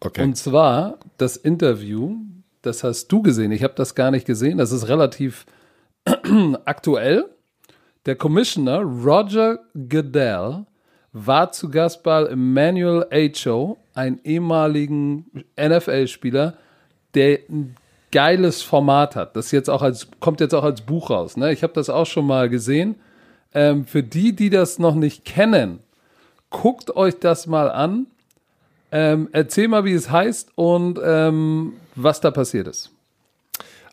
Okay. Und zwar das Interview, das hast du gesehen. Ich habe das gar nicht gesehen. Das ist relativ aktuell. Der Commissioner Roger Goodell war zu Gast bei Emmanuel Acho, einen ehemaligen NFL-Spieler, der ein geiles Format hat. Das jetzt auch als, kommt jetzt auch als Buch raus. Ne? Ich habe das auch schon mal gesehen. Ähm, für die, die das noch nicht kennen, guckt euch das mal an. Ähm, erzähl mal, wie es heißt und ähm, was da passiert ist.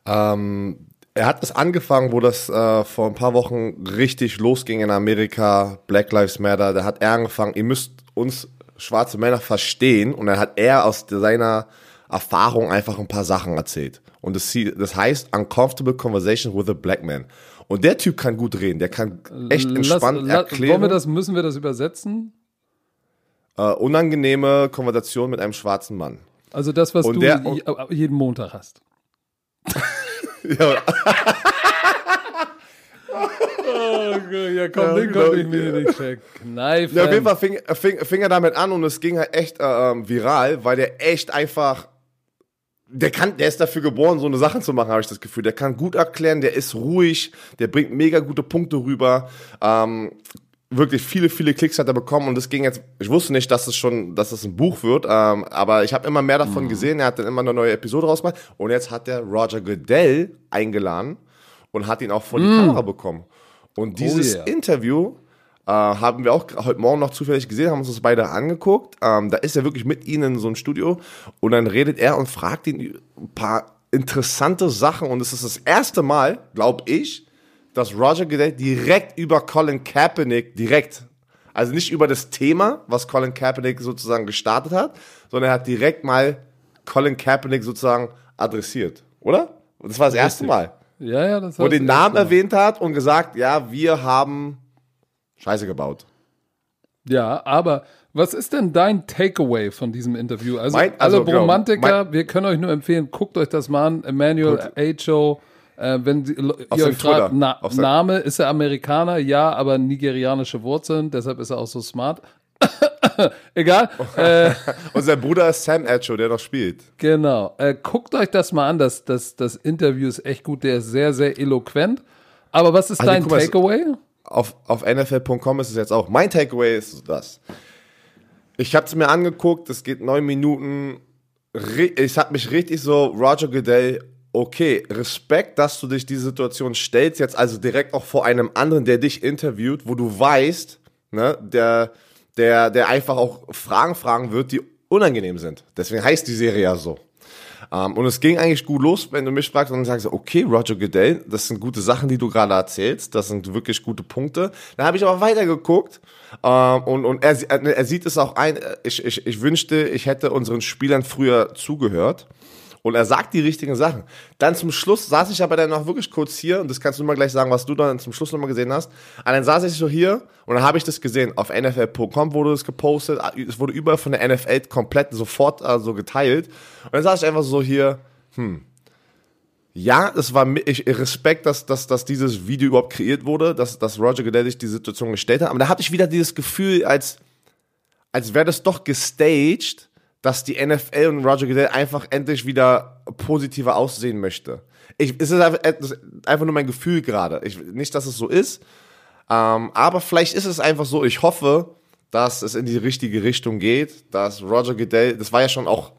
Ähm, er hat es angefangen, wo das äh, vor ein paar Wochen richtig losging in Amerika, Black Lives Matter. Da hat er angefangen, ihr müsst uns schwarze Männer verstehen. Und dann hat er aus seiner Erfahrung einfach ein paar Sachen erzählt. Und das, das heißt Uncomfortable Conversation with a Black Man. Und der Typ kann gut reden, der kann echt entspannt Lass, erklären. Wollen wir das, müssen wir das übersetzen? Äh, unangenehme Konversation mit einem schwarzen Mann. Also das, was Und du der- je- jeden Montag hast. Ja, ja, komm, Ja, den konnte ich mir nicht verkneifen. Ja, auf jeden Fall fing, fing, fing er damit an und es ging halt echt äh, ähm, viral, weil der echt einfach, der kann, der ist dafür geboren, so eine Sache zu machen, habe ich das Gefühl. Der kann gut erklären, der ist ruhig, der bringt mega gute Punkte rüber. Ähm, wirklich viele, viele Klicks hat er bekommen und das ging jetzt, ich wusste nicht, dass es schon, dass es ein Buch wird, ähm, aber ich habe immer mehr davon gesehen, er hat dann immer eine neue Episode rausgemacht und jetzt hat der Roger Goodell eingeladen und hat ihn auch vor die Kamera bekommen. Und dieses yeah. Interview äh, haben wir auch heute Morgen noch zufällig gesehen, haben uns das beide angeguckt. Ähm, da ist er wirklich mit ihnen in so einem Studio und dann redet er und fragt ihn ein paar interessante Sachen und es ist das erste Mal, glaube ich, dass Roger Goodell direkt über Colin Kaepernick direkt, also nicht über das Thema, was Colin Kaepernick sozusagen gestartet hat, sondern er hat direkt mal Colin Kaepernick sozusagen adressiert, oder? Und das war das erste Mal ja, ja, das wo hast den Namen jetzt erwähnt hat und gesagt, ja, wir haben Scheiße gebaut. Ja, aber was ist denn dein Takeaway von diesem Interview? Also, Mein- also, alle genau, Bromantiker, wir können euch nur empfehlen, guckt euch das mal an. Emmanuel Acho, äh, wenn Sie, ihr euch fragt, na, Name, ist er Amerikaner? Ja, aber nigerianische Wurzeln, deshalb ist er auch so smart. Egal. äh, Und sein Bruder ist Sam Acho, der noch spielt. Genau. Äh, guckt euch das mal an. Das, das, das Interview ist echt gut. Der ist sehr, sehr eloquent. Aber was ist Also, dein es- Takeaway? Auf, auf NFL.com ist es jetzt auch. Mein Takeaway ist das. Ich habe es mir angeguckt, es geht neun Minuten. Ich habe mich richtig so, Roger Goodell, okay, Respekt, dass du dich die Situation stellst, jetzt also direkt auch vor einem anderen, der dich interviewt, wo du weißt, ne, der, der, der einfach auch Fragen fragen wird, die unangenehm sind. Deswegen heißt die Serie ja so. Ähm, und es ging eigentlich gut los, wenn du mich fragst und dann sagst okay, Roger Goodell, das sind gute Sachen, die du gerade erzählst, das sind wirklich gute Punkte. Dann habe ich aber weitergeguckt ähm, und, und er, er sieht es auch ein, ich, ich, ich wünschte, ich hätte unseren Spielern früher zugehört. Und er sagt die richtigen Sachen. Dann zum Schluss saß ich aber dann noch wirklich kurz hier, und das kannst du mal gleich sagen, was du dann zum Schluss nochmal gesehen hast. Und dann saß ich so hier und dann habe ich das gesehen. Auf NFL.com wurde es gepostet, es wurde überall von der NFL komplett sofort also geteilt. Und dann saß ich einfach so hier, hm. Ja, es war ich Respekt, dass, dass, dass dieses Video überhaupt kreiert wurde, dass, dass Roger Goodell die Situation gestellt hat. Aber da hatte ich wieder dieses Gefühl, als, als wäre das doch gestaged, dass die NFL und Roger Goodell einfach endlich wieder positiver aussehen möchte. Ich, es ist einfach, nur mein Gefühl gerade. Ich, nicht, dass es so ist, ähm, aber vielleicht ist es einfach so. Ich hoffe, dass es in die richtige Richtung geht, dass Roger Goodell, das war ja schon auch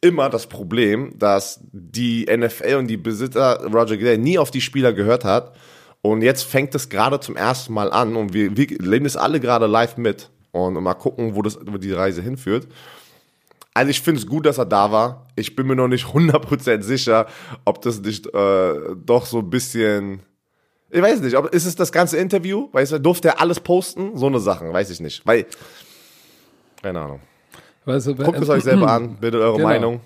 immer das Problem, dass die NFL und die Besitzer Roger Goodell nie auf die Spieler gehört hat. Und jetzt fängt es gerade zum ersten Mal an und wir, wir leben es alle gerade live mit und mal gucken, wo, das, wo die Reise hinführt. Also ich finde es gut, dass er da war. Ich bin mir noch nicht 100% sicher, ob das nicht äh, doch so ein bisschen... Ich weiß nicht, ob, ist es das ganze Interview? Weißt du, durfte er alles posten? So eine Sachen, weiß ich nicht. Weil, keine Ahnung. Weißt du, Guckt es euch selber an, bildet eure Genau. Meinung.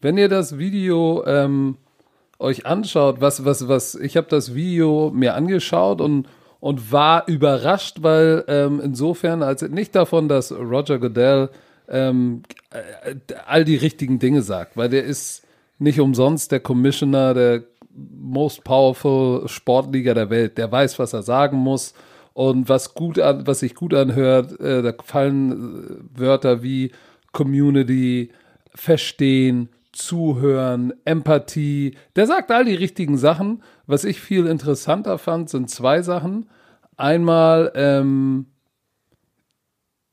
Wenn ihr das Video ähm, euch anschaut, was, was, was, ich habe das Video mir angeschaut und, und war überrascht, weil ähm, insofern, als nicht davon, dass Roger Goodell ähm, äh, all die richtigen Dinge sagt, weil der ist nicht umsonst der Commissioner der most powerful Sportliga der Welt. Der weiß, was er sagen muss und was gut an, was sich gut anhört. Äh, da fallen äh, Wörter wie Community, verstehen, zuhören, Empathie. Der sagt all die richtigen Sachen. Was ich viel interessanter fand, sind zwei Sachen. Einmal ähm,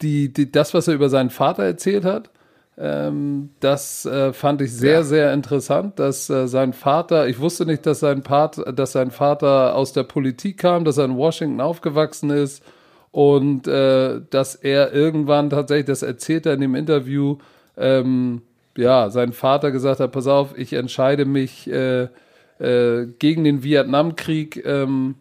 die, die, das, was er über seinen Vater erzählt hat. Ähm, das äh, fand ich sehr, Ja. sehr interessant, dass äh, sein Vater, ich wusste nicht, dass sein, Part, dass sein Vater aus der Politik kam, dass er in Washington aufgewachsen ist und äh, dass er irgendwann tatsächlich, das erzählt er in dem Interview, ähm, ja, sein Vater gesagt hat, pass auf, ich entscheide mich äh, äh, gegen den Vietnamkrieg, ähm,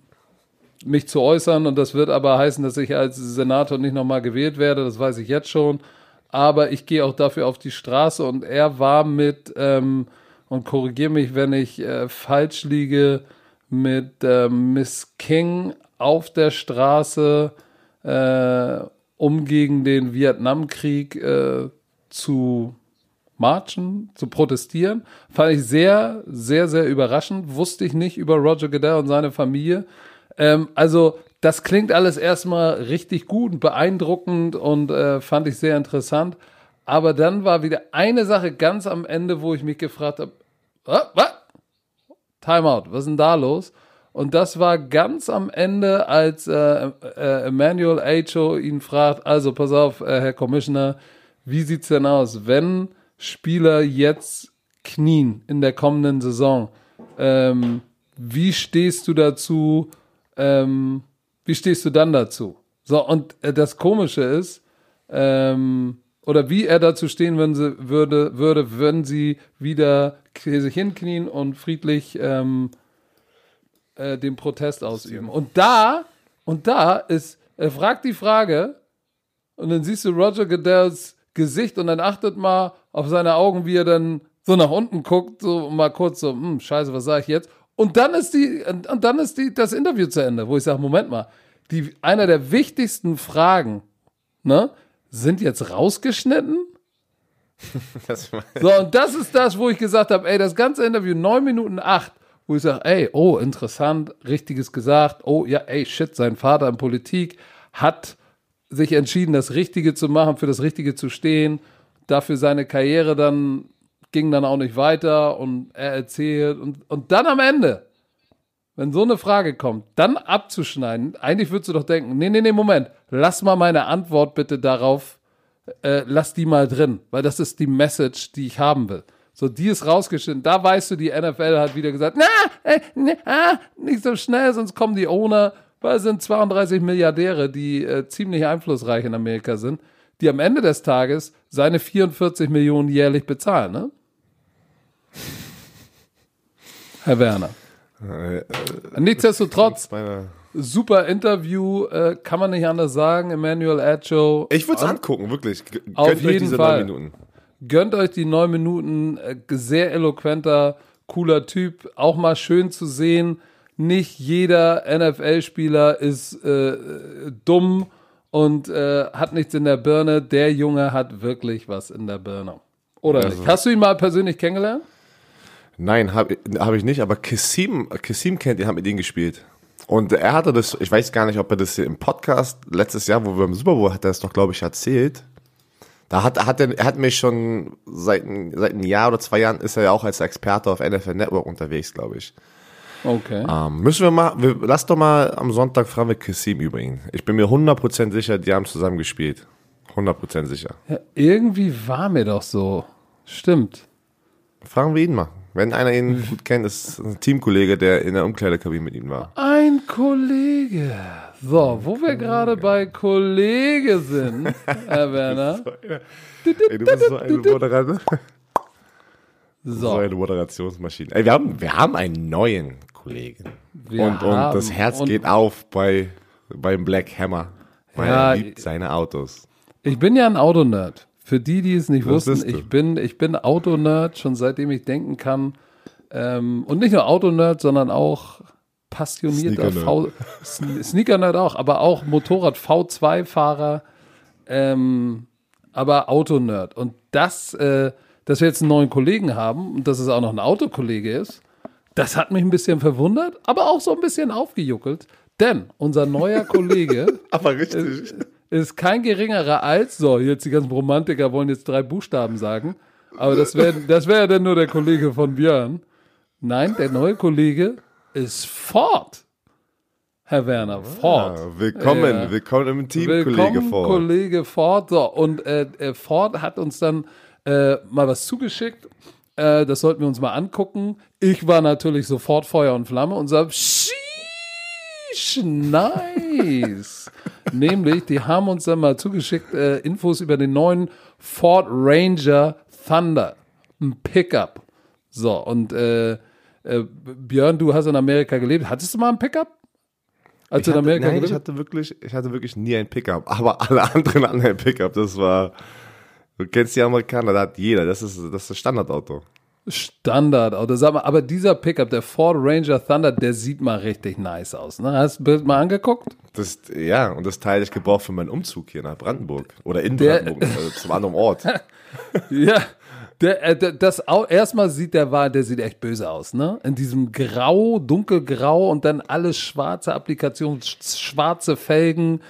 mich zu äußern und das wird aber heißen, dass ich als Senator nicht nochmal gewählt werde, das weiß ich jetzt schon. Aber ich gehe auch dafür auf die Straße und er war mit, ähm, und korrigiere mich, wenn ich äh, falsch liege, mit ähm, Miss King auf der Straße, äh, um gegen den Vietnamkrieg äh, zu marchen, zu protestieren. Fand ich sehr, sehr, sehr überraschend. Wusste ich nicht über Roger Goodell und seine Familie. Ähm, also, das klingt alles erstmal richtig gut und beeindruckend und äh, fand ich sehr interessant. Aber dann war wieder eine Sache ganz am Ende, wo ich mich gefragt habe, was? was? Timeout, was ist denn da los? Und das war ganz am Ende, als äh, äh, Emmanuel Acho ihn fragt, also pass auf, äh, Herr Commissioner, wie sieht's denn aus, wenn Spieler jetzt knien in der kommenden Saison? Ähm, wie stehst du dazu? Ähm, wie stehst du dann dazu? So, und äh, das Komische ist, ähm, oder wie er dazu stehen wenn sie, würde, würde, wenn sie wieder sich hinknien und friedlich ähm, äh, den Protest ausüben. Und da, und da ist, er fragt die Frage, und dann siehst du Roger Goodells Gesicht und dann achtet mal auf seine Augen, wie er dann so nach unten guckt, so mal kurz so, hm, scheiße, was sage ich jetzt? Und dann ist die, und dann ist die, das Interview zu Ende, wo ich sage, Moment mal, die, einer der wichtigsten Fragen, ne, sind jetzt rausgeschnitten? Das, So, und das ist das, wo ich gesagt habe, ey, das ganze Interview, 9 Minuten 8, wo ich sage, ey, oh, interessant, richtiges gesagt, oh, ja, ey, shit, sein Vater in Politik hat sich entschieden, das Richtige zu machen, für das Richtige zu stehen, dafür seine Karriere dann ging dann auch nicht weiter und er erzählt und, und dann am Ende, wenn so eine Frage kommt, dann abzuschneiden, eigentlich würdest du doch denken, nee, nee, nee, Moment, lass mal meine Antwort bitte darauf äh, lass die mal drin, weil das ist die Message, die ich haben will. So, die ist rausgeschnitten. Da weißt du, die NFL hat wieder gesagt, na, äh, ne, ah, nicht so schnell, sonst kommen die Owner, weil es sind 32 Milliardäre, die äh, ziemlich einflussreich in Amerika sind, die am Ende des Tages seine 44 Millionen jährlich bezahlen, ne? Herr Werner. Nichtsdestotrotz, meine, super Interview, äh, kann man nicht anders sagen. Emmanuel Acho. ich würde es angucken, wirklich. G- Auf Gönnt euch jeden diese Fall. neun Minuten. Gönnt euch die neun Minuten. Äh, sehr eloquenter, cooler Typ. Auch mal schön zu sehen. Nicht jeder NFL-Spieler ist äh, dumm und äh, hat nichts in der Birne. Der Junge hat wirklich was in der Birne. Oder Also- nicht? Hast du ihn mal persönlich kennengelernt? Nein, habe hab ich nicht, aber Kassim, Kassim kennt ihr, hat mit ihm gespielt. Und er hatte das, ich weiß gar nicht, ob er das hier im Podcast letztes Jahr, wo wir im Super Bowl, hat er das doch, glaube ich, erzählt. Da hat, hat er, er hat mich schon seit, seit einem Jahr oder zwei Jahren ist er ja auch als Experte auf NFL Network unterwegs, glaube ich. Okay. Ähm, müssen wir mal, wir, lass doch mal am Sonntag fragen wir Kassim über ihn. Ich bin mir 100% sicher, die haben zusammen gespielt. 100% sicher. Ja, irgendwie war mir doch so. Stimmt. Fragen wir ihn mal. Wenn einer ihn gut kennt, ist ein Teamkollege, der in der Umkleidekabine mit ihm war. Ein Kollege. So, wo wir gerade bei Kollege sind, Herr Werner. Du bist so eine Moderator. So So, eine Moderationsmaschine. Ey, wir haben, wir haben einen neuen Kollegen. Wir und, und das Herz und- geht auf bei, beim Black Hammer. Weil Ja, er liebt seine Autos. ich bin ja ein Autonerd. Für die, die es nicht Was wussten, ich bin, ich bin Autonerd, schon seitdem ich denken kann. Ähm, und nicht nur Autonerd, sondern auch passionierter Sneaker-Nerd auch, aber auch Motorrad V2-Fahrer, ähm, aber Autonerd. Und das, äh, dass wir jetzt einen neuen Kollegen haben und dass es auch noch ein Autokollege ist, das hat mich ein bisschen verwundert, aber auch so ein bisschen aufgejuckelt. Denn unser neuer Kollege Aber richtig. ist kein geringerer als, so, jetzt die ganzen Romantiker wollen jetzt drei Buchstaben sagen, aber das wäre das wär ja dann nur der Kollege von Björn. Nein, der neue Kollege ist Ford. Herr Werner, Ford. Ja, willkommen, Ja. willkommen im Team, Willkommen, Kollege vor. Kollege Ford. So, und äh, äh, Ford hat uns dann äh, mal was zugeschickt. Äh, das sollten wir uns mal angucken. Ich war natürlich sofort Feuer und Flamme und sag, sheesh, nice. Nämlich, die haben uns dann mal zugeschickt äh, Infos über den neuen Ford Ranger Thunder. Ein Pickup. So, und äh, äh, Björn, du hast in Amerika gelebt. Hattest du mal ein Pickup? Als Ich du in hatte, Amerika nein, ich gelebt hatte wirklich, ich hatte wirklich nie ein Pickup, aber alle anderen hatten ein Pickup. Das war, du kennst die Amerikaner, da hat jeder. Das ist, das ist das Standardauto. Standardauto. Sag mal, aber dieser Pickup, der Ford Ranger Thunder, der sieht mal richtig nice aus. Ne? Hast du das Bild mal angeguckt? Das, ja, und das Teil ich gebraucht für meinen Umzug hier nach Brandenburg. Oder in Der- Brandenburg, äh, zum anderen Ort. Ja. Der, äh, der, das erstmal sieht der war, der sieht echt böse aus, ne? In diesem Grau, dunkelgrau und dann alles schwarze Applikationen, sch- schwarze Felgen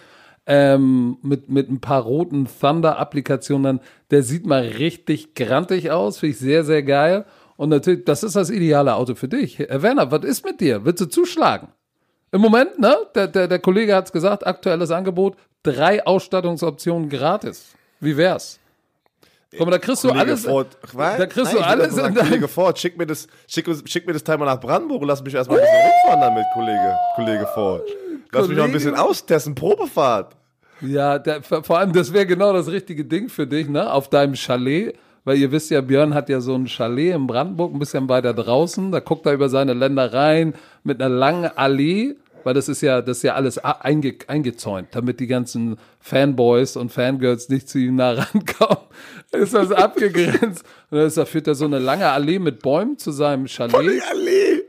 ähm, mit, mit ein paar roten Thunder-Applikationen. Der sieht mal richtig grantig aus, finde ich sehr, sehr geil. Und natürlich, das ist das ideale Auto für dich. Herr Werner, was ist mit dir? Willst du zuschlagen? Im Moment, ne? Der, der, der Kollege hat es gesagt, aktuelles Angebot, drei Ausstattungsoptionen gratis. Wie wär's? Mal, da kriegst du Kollege alles. Ford, was? da kriegst Nein, du alles sagen, in deinem- Kollege Ford, schick mir das, schick, schick mir das Teil mal nach Brandenburg und lass mich erstmal ein bisschen rumfahren damit, Kollege, Kollege Ford. Lass mich mal ein bisschen austesten, Probefahrt. Ja, der, vor allem, das wäre genau das richtige Ding für dich, ne? Auf deinem Chalet. Weil ihr wisst ja, Björn hat ja so ein Chalet in Brandenburg, ein bisschen weiter draußen. Da guckt er über seine Ländereien mit einer langen Allee, weil das ist ja, das ist ja alles einge, eingezäunt, damit die ganzen Fanboys und Fangirls nicht zu ihm nah rankommen. Ist das abgegrenzt. Und dann ist, da führt er so eine lange Allee mit Bäumen zu seinem Chalet. Allee,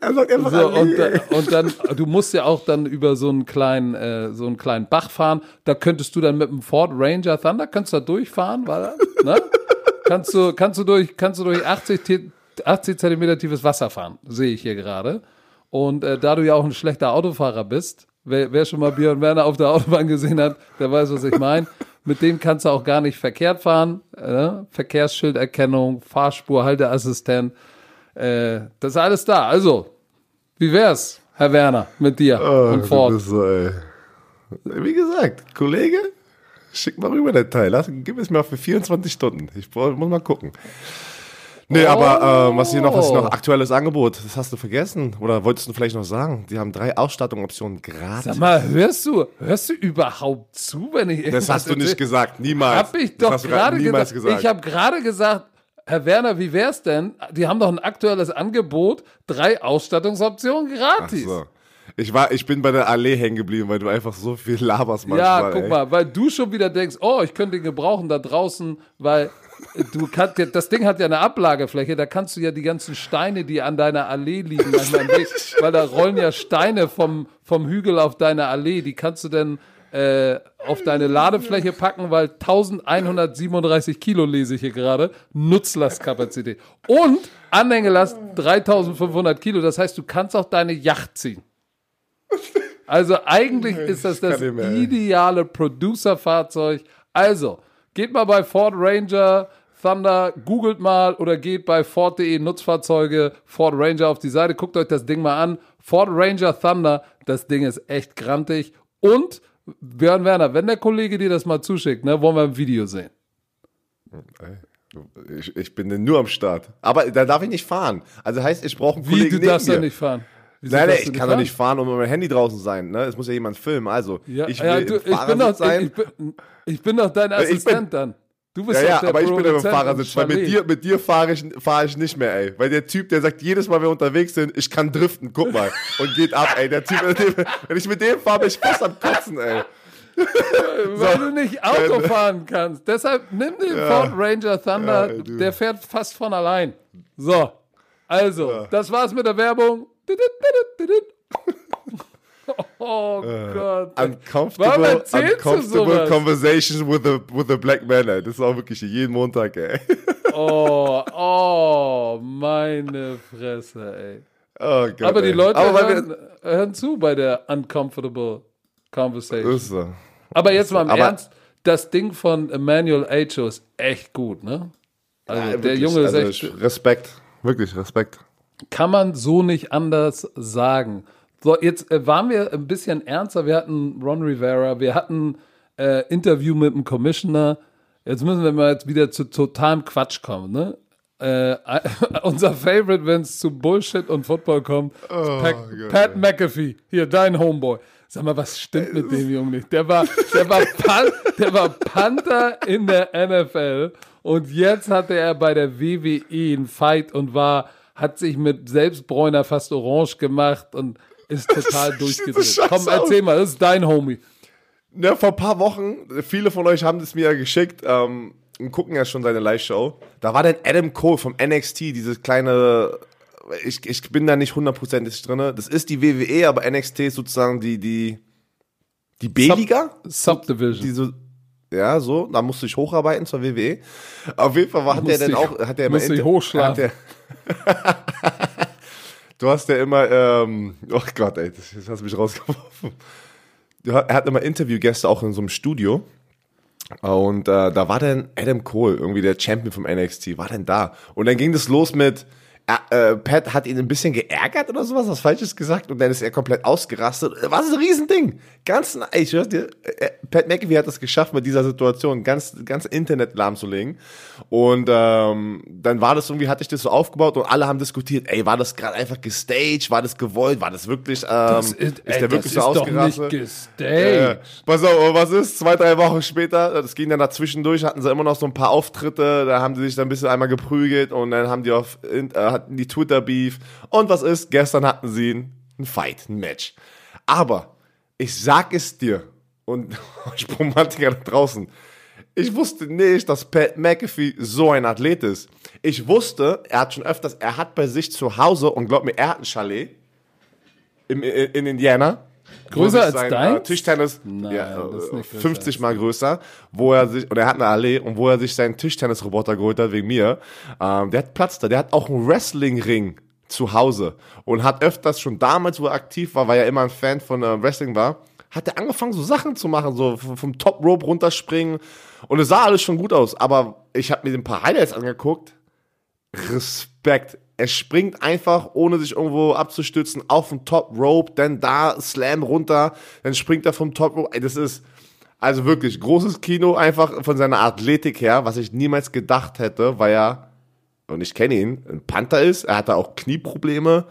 er sagt einfach So, und, und dann, du musst ja auch dann über so einen kleinen, äh, so einen kleinen Bach fahren. Da könntest du dann mit dem Ford Ranger Thunder, kannst du da durchfahren, weil, ne? kannst du, kannst du durch, kannst du durch 80, T- 80 Zentimeter tiefes Wasser fahren, sehe ich hier gerade. Und äh, da du ja auch ein schlechter Autofahrer bist, wer, wer schon mal Björn Werner auf der Autobahn gesehen hat, der weiß, was ich meine. Mit dem kannst du auch gar nicht verkehrt fahren. Äh, Verkehrsschilderkennung, Fahrspurhalteassistent. Äh, das ist alles da. Also, wie wär's, Herr Werner, mit dir Oh, und Ford? so. Wie gesagt, Kollege, schick mal rüber den Teil. Lass, gib es mir für 24 Stunden. Ich brauch, muss mal gucken. Nee, aber äh, was hier noch, was hier noch aktuelles Angebot, das hast du vergessen. Oder wolltest du vielleicht noch sagen? Die haben drei Ausstattungsoptionen gratis. Sag mal, hörst du, hörst du überhaupt zu, wenn ich Das hast du nicht gesagt, niemals. Hab ich doch gerade niemals gesagt. Ich habe gerade gesagt, Herr Werner, wie wär's denn? Die haben doch ein aktuelles Angebot, drei Ausstattungsoptionen gratis. so. Ich, war, ich bin bei der Allee hängen geblieben, weil du einfach so viel laberst manchmal. Ja, guck ey. mal, weil du schon wieder denkst, oh, ich könnte ihn gebrauchen da draußen, weil du kannst, das Ding hat ja eine Ablagefläche, da kannst du ja die ganzen Steine, die an deiner Allee liegen, an deinem Weg, weil da rollen ja Steine vom, vom Hügel auf deine Allee, die kannst du dann äh, auf deine Ladefläche packen, weil 1137 Kilo lese ich hier gerade, Nutzlastkapazität. Und Anhängelast 3500 Kilo, das heißt, du kannst auch deine Yacht ziehen. Also eigentlich ist das das ideale Producer-Fahrzeug. Also, geht mal bei Ford Ranger Thunder, googelt mal oder geht bei Ford.de Nutzfahrzeuge Ford Ranger auf die Seite, guckt euch das Ding mal an. Ford Ranger Thunder, das Ding ist echt grantig. Und Björn Werner, wenn der Kollege dir das mal zuschickt, ne, wollen wir ein Video sehen. Ey. Ich, ich bin nur am Start. Aber da darf ich nicht fahren. Also heißt, ich brauche einen Wie, Kollegen du neben darfst ja nicht fahren. Wieso Nein, nein, ich du kann doch nicht fahren und mit meinem Handy draußen sein. Ne? Es muss ja jemand filmen. Also, Ja, ich will ja, du, ich, bin doch, sein. ich, bin, ich bin doch dein ich Assistent bin- dann. Du bist ja, doch ja, aber ich bin ja im Fahrersitz, weil mit dir, mit dir fahre ich, fahr ich nicht mehr, ey. Weil der Typ, der sagt jedes Mal, wenn wir unterwegs sind, ich kann driften, guck mal. Und geht ab, ey. Der Typ, wenn ich mit dem fahre, bin ich fast am Kotzen, ey. Weil du nicht Auto fahren kannst. Deshalb nimm den Ford Ranger Thunder, Ja, der fährt fast von allein. So, also, das war's mit der Werbung. Oh Gott. Warum Uncomfortable, erzählst du uncomfortable conversations with a, with a black man, ey. Das ist auch wirklich jeden Montag, ey. Oh, oh, meine Fresse, ey. Oh Gott, Aber die ey. Leute Aber hören, hören zu bei der uncomfortable conversation. Ist so. Aber jetzt mal im Aber- Ernst, das Ding von Emmanuel Acho ist echt gut, ne? Also Ja, der wirklich, Junge ist also echt, Respekt. Wirklich, Respekt. kann man so nicht anders sagen. So, jetzt äh, waren wir ein bisschen ernster. Wir hatten Ron Rivera, wir hatten äh, Interview mit dem Commissioner. Jetzt müssen wir mal jetzt wieder zu totalem Quatsch kommen, ne? Äh, unser Favorite, wenn es zu Bullshit und Football kommt, ist Pat, Gott, Pat McAfee. Hier, dein Homeboy. Sag mal, was stimmt mit dem Jungen nicht? Der war, der war, Pan, der war Panther in der NFL und jetzt hatte er bei der WWE einen Fight und war, hat sich mit Selbstbräuner fast orange gemacht und ist total durchgedreht. Komm, erzähl mal, das ist dein Homie. Ja, vor ein paar Wochen, viele von euch haben das mir ja geschickt ähm, und gucken ja schon seine Live-Show. Da war dann Adam Cole vom NXT, dieses kleine, ich, ich bin da nicht hundertprozentig drin. Das ist die WWE, aber NXT ist sozusagen die, die, die B-Liga. Subdivision. Die so, ja, so, da musste ich hocharbeiten zur WWE. Auf jeden Fall war, hat er dann auch, hat er immer musste ich Inter- hochschlafen. hat er- du hast ja immer, ähm, oh Gott, ey, das, hast du mich rausgeworfen. Du, er hat immer Interviewgäste auch in so einem Studio. Und äh, da war dann Adam Cole, irgendwie der Champion vom NXT, war dann da. Und dann ging das los mit, äh, äh, Pat hat ihn ein bisschen geärgert oder sowas, was Falsches gesagt und dann ist er komplett ausgerastet. War ein Riesending. Ganz, ey, ich schwör's dir, äh, Pat McAfee hat es geschafft, mit dieser Situation ganz, ganz Internet lahmzulegen. Und ähm, dann war das irgendwie, hatte ich das so aufgebaut und alle haben diskutiert, ey, war das gerade einfach gestaged, war das gewollt, war das wirklich, ähm, ist, ey, der wirklich das so ist doch ausgerastet? nicht gestaged. Ja, pass auf, was ist? Zwei, drei Wochen später, das ging dann dazwischendurch, hatten sie immer noch so ein paar Auftritte, da haben sie sich dann ein bisschen einmal geprügelt und dann haben die auf, äh, hatten die Twitter-Beef. Und was ist? Gestern hatten sie ein Fight, ein Match. Aber ich sag es dir und Sprungmantiker da draußen, ich wusste nicht, dass Pat McAfee so ein Athlet ist. Ich wusste, er hat schon öfters, er hat bei sich zu Hause, und glaub mir, er hat ein Chalet im, in, in Indiana. Größer als sein, deins? Äh, Tischtennis, Nein, ja, größer 50 mal größer, wo er sich, und er hat eine Allee, und wo er sich seinen Tischtennisroboter geholt hat, wegen mir. Ähm, der hat Platz da, der hat auch einen Wrestling-Ring zu Hause und hat öfters schon damals, wo er aktiv war, weil er immer ein Fan von äh, Wrestling war, hat er angefangen, so Sachen zu machen, so vom vom Top Rope runterspringen. Und es sah alles schon gut aus, aber ich habe mir ein paar Highlights angeguckt. Respekt. Er springt einfach, ohne sich irgendwo abzustützen, auf den Top Rope, dann da Slam runter, dann springt er vom Top Rope. Das ist also wirklich großes Kino, einfach von seiner Athletik her, was ich niemals gedacht hätte, weil er, und ich kenne ihn, ein Panther ist. Er hatte auch Knieprobleme.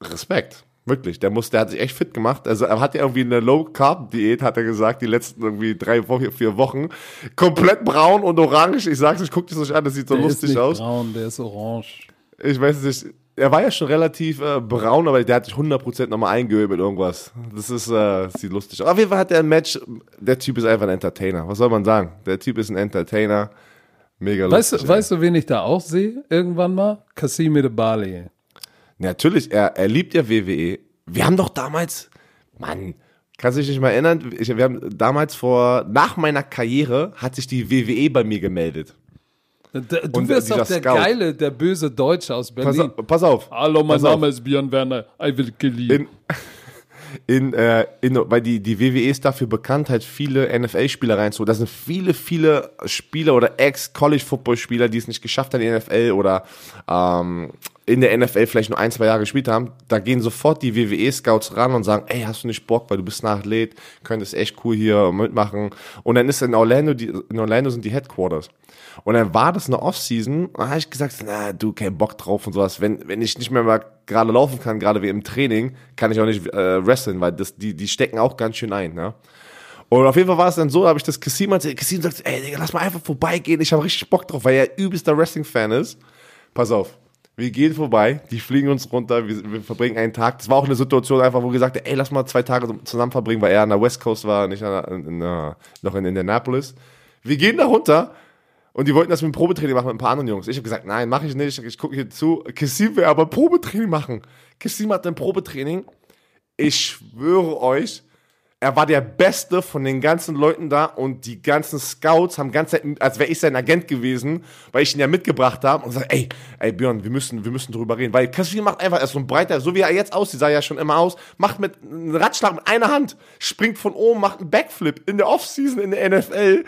Respekt. Wirklich, der muss, der hat sich echt fit gemacht. Also er hat ja irgendwie eine Low-Carb-Diät, hat er gesagt, die letzten irgendwie drei Wochen, vier Wochen. Komplett braun und orange. Ich sag's, ich guck das nicht an, das sieht so Der ist lustig nicht aus. braun, der ist orange. Ich weiß nicht, er war ja schon relativ äh, braun, aber der hat sich 100% nochmal eingeölt mit irgendwas. Das ist, äh, sieht lustig aus. Auf jeden Fall hat er ein Match, der Typ ist einfach ein Entertainer. Was soll man sagen? Der Typ ist ein Entertainer. Mega Weißt, lustig. du, weißt du, wen ich da auch sehe? Irgendwann mal? Cassime de Bali. Natürlich, er, er liebt ja WWE. Wir haben doch damals, Mann, kannst du dich nicht mal erinnern? Ich, wir haben damals vor, nach meiner Karriere hat sich die WWE bei mir gemeldet. Du Und wirst doch der Scout. geile, der böse Deutsche aus Pass, Berlin. auf- pass auf. Hallo, mein pass auf. Name ist Björn Werner. I will kill you. in, in, äh, in, weil die, die WWE ist dafür bekannt, halt viele NFL-Spieler reinzuholen. Das sind viele, viele Spieler oder Ex-College-Football-Spieler, die es nicht geschafft haben in die NFL oder ähm, in der NFL vielleicht nur ein, zwei Jahre gespielt haben, da gehen sofort die WWE-Scouts ran und sagen, ey, hast du nicht Bock, weil du bist ein Athlet, könntest echt cool hier mitmachen. Und dann ist in Orlando, die, in Orlando sind die Headquarters. Und dann war das eine Offseason dann habe ich gesagt, na, du, kein Bock drauf und sowas. Wenn, wenn ich nicht mehr mal gerade laufen kann, gerade wie im Training, kann ich auch nicht äh, wresteln, weil das, die, die stecken auch ganz schön ein, ne? Und auf jeden Fall war es dann so, da habe ich das Kassim erzählt. Kassim sagt, ey, Digga, lass mal einfach vorbeigehen. Ich habe richtig Bock drauf, weil er übelster Wrestling-Fan ist. Pass auf. Wir gehen vorbei, die fliegen uns runter, wir, wir, verbringen einen Tag. Das war auch eine Situation einfach, wo gesagt ey, lass mal zwei Tage zusammen verbringen, weil er an der West Coast war, nicht in, in, in, noch in Indianapolis. Wir gehen da runter und die wollten das mit dem Probetraining machen mit ein paar anderen Jungs. Ich habe gesagt, nein, mache ich nicht. Ich gucke hier zu. Kassim will aber Probetraining machen. Kassim hat ein Probetraining. Ich schwöre euch, er war der Beste von den ganzen Leuten da und die ganzen Scouts haben ganz als wäre ich sein Agent gewesen, weil ich ihn ja mitgebracht habe und gesagt, ey, ey Björn, wir müssen, wir müssen drüber reden, weil Cassidy macht einfach, er ist so ein breiter, so wie er jetzt aussieht, sah ja schon immer aus, macht mit einem Ratschlag mit einer Hand, springt von oben, macht einen Backflip in der Offseason in der NFL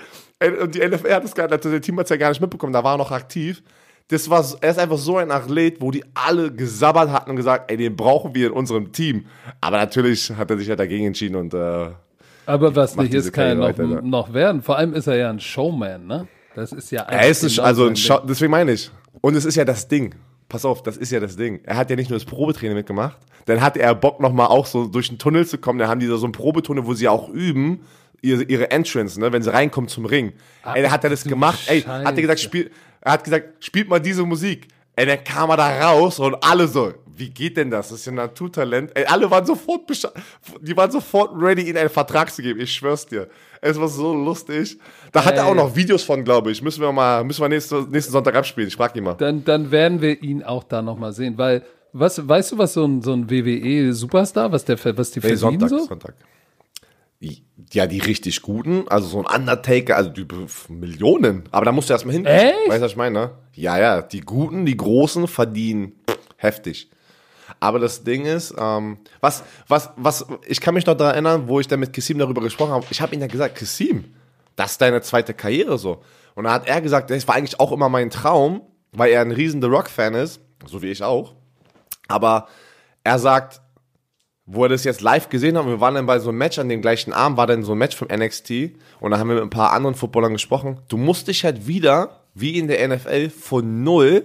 und die NFL hat das gar nicht, der Team hat es ja gar nicht mitbekommen, da war er noch aktiv das war, er ist einfach so ein Athlet, wo die alle gesabbert hatten und gesagt, ey, den brauchen wir in unserem Team. Aber natürlich hat er sich ja dagegen entschieden und äh, Aber was nicht ist, kann er noch, noch werden. Vor allem ist er ja ein Showman, ne? Das ist ja Er ist genau also ein Show, deswegen meine ich. Und es ist ja das Ding. Pass auf, das ist ja das Ding. Er hat ja nicht nur das Probetraining mitgemacht, dann hat er Bock nochmal auch so durch den Tunnel zu kommen. Da haben die da so ein Probetunnel, wo sie auch üben, ihre, ihre Entrance, ne, wenn sie reinkommen zum Ring. Ah, ey, hat er das gemacht. Scheiße. Ey, hat er gesagt, spiel, er hat gesagt, spielt mal diese Musik. Ey, dann kam er da raus und alle so, wie geht denn das? Das ist ja ein Naturtalent. Ey, alle waren sofort, die waren sofort ready, ihm einen Vertrag zu geben. Ich schwör's dir. Es war so lustig. Da Ey. hat er auch noch Videos von, glaube ich. Müssen wir mal, müssen wir nächsten, nächsten Sonntag abspielen. Ich frag ihn mal. Dann, dann werden wir ihn auch da nochmal sehen, weil, was, weißt du, was so ein, so ein WWE-Superstar, was der, was die verdienen Sonntag, so? Sonntag ja, die richtig guten, also so ein Undertaker, also die Millionen. Aber da musst du erstmal hin. Echt? Weißt du, was ich meine? Ja, ja, die guten, die großen verdienen pff, heftig. Aber das Ding ist, ähm, was, was, was, ich kann mich noch daran erinnern, wo ich dann mit Kassim darüber gesprochen habe. Ich habe ihm ja gesagt, Kassim, das ist deine zweite Karriere so. Und da hat er gesagt, das war eigentlich auch immer mein Traum, weil er ein riesen The Rock-Fan ist, so wie ich auch. Aber er sagt, wo er das jetzt live gesehen hat, wir waren dann bei so einem Match an dem gleichen Abend, war dann so ein Match vom NXT und da haben wir mit ein paar anderen Footballern gesprochen. Du musst dich halt wieder, wie in der NFL, von null,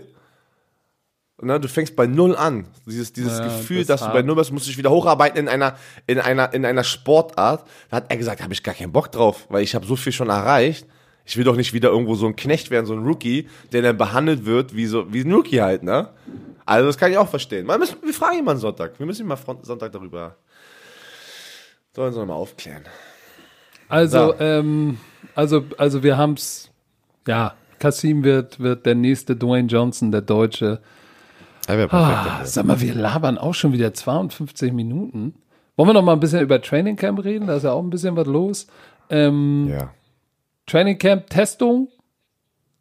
ne, du fängst bei null an. Dieses, dieses ja, Gefühl, das dass du bei null bist, musst dich wieder hocharbeiten in einer, in einer, in einer Sportart. Da hat er gesagt, habe ich gar keinen Bock drauf, weil ich habe so viel schon erreicht. Ich will doch nicht wieder irgendwo so ein Knecht werden, so ein Rookie, der dann behandelt wird wie so, wie ein Rookie halt, ne? Also das kann ich auch verstehen. Wir, müssen, wir fragen ihn mal Sonntag. Wir müssen ihn mal Sonntag darüber. Sollen sie mal aufklären. Also, so. ähm, also, also wir haben es, ja, Kasim wird, wird der nächste Dwayne Johnson, der Deutsche. Ja, ah, sag mal, wir labern auch schon wieder 52 Minuten. Wollen wir noch mal ein bisschen über Training Camp reden? Da ist ja auch ein bisschen was los. Ähm, ja. Training Camp Testung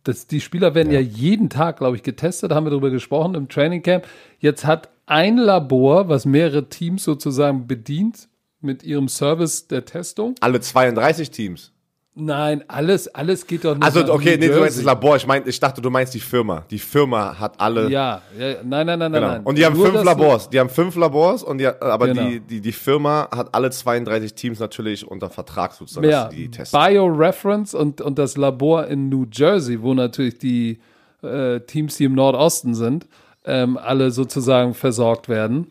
das, die Spieler werden ja, ja jeden Tag, glaube ich, getestet, haben wir darüber gesprochen im Training Camp. Jetzt hat ein Labor, was mehrere Teams sozusagen bedient mit ihrem Service der Testung. Alle 32 Teams. Nein, alles, alles geht doch nicht. Also, okay, nee, du meinst das Labor. Ich, mein, ich dachte, du meinst die Firma. Die Firma hat alle. Ja, ja nein, nein, nein, genau. nein. Und die haben Nur fünf Labors. Die haben fünf Labors, und die, aber genau. die, die, die Firma hat alle 32 Teams natürlich unter Vertrag sozusagen. Ja, die testen. BioReference und, und das Labor in New Jersey, wo natürlich die äh, Teams, die im Nordosten sind, ähm, alle sozusagen versorgt werden.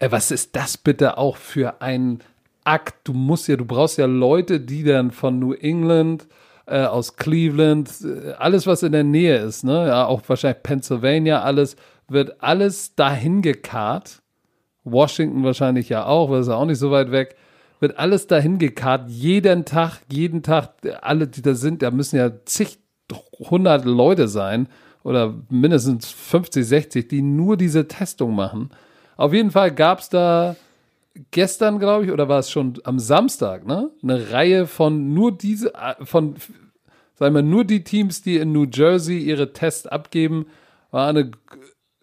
Äh, was ist das bitte auch für ein Akt. Du musst ja, du brauchst ja Leute, die dann von New England, äh, aus Cleveland, äh, alles, was in der Nähe ist, ne, ja, auch wahrscheinlich Pennsylvania, alles, wird alles dahin gekarrt. Washington wahrscheinlich ja auch, weil es ja auch nicht so weit weg. Wird alles dahin gekarrt, jeden Tag, jeden Tag, alle, die da sind, da müssen ja zig, hundert Leute sein oder mindestens 50, 60, die nur diese Testung machen. Auf jeden Fall gab es da gestern, glaube ich, oder war es schon am Samstag, ne? Eine Reihe von nur diese, äh, von, sagen wir, nur die Teams, die in New Jersey ihre Tests abgeben, war eine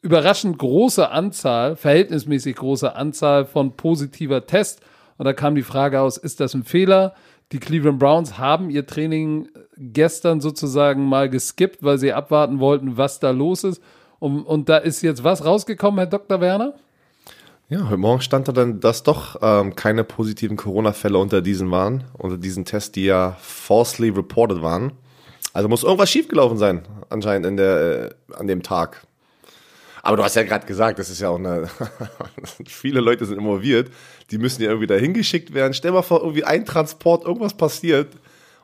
überraschend große Anzahl, verhältnismäßig große Anzahl von positiver Tests. Und da kam die Frage aus, ist das ein Fehler? Die Cleveland Browns haben ihr Training gestern sozusagen mal geskippt, weil sie abwarten wollten, was da los ist. Und, und da ist jetzt was rausgekommen, Herr Dr. Werner? Ja, heute Morgen stand da dann, dass doch ähm, keine positiven Corona-Fälle unter diesen waren, unter diesen Tests, die ja falsely reported waren. Also muss irgendwas schiefgelaufen sein, anscheinend in der, äh, an dem Tag. Aber du hast ja gerade gesagt, das ist ja auch eine, viele Leute sind involviert, die müssen ja irgendwie dahin geschickt werden. Stell mal vor, irgendwie ein Transport, irgendwas passiert.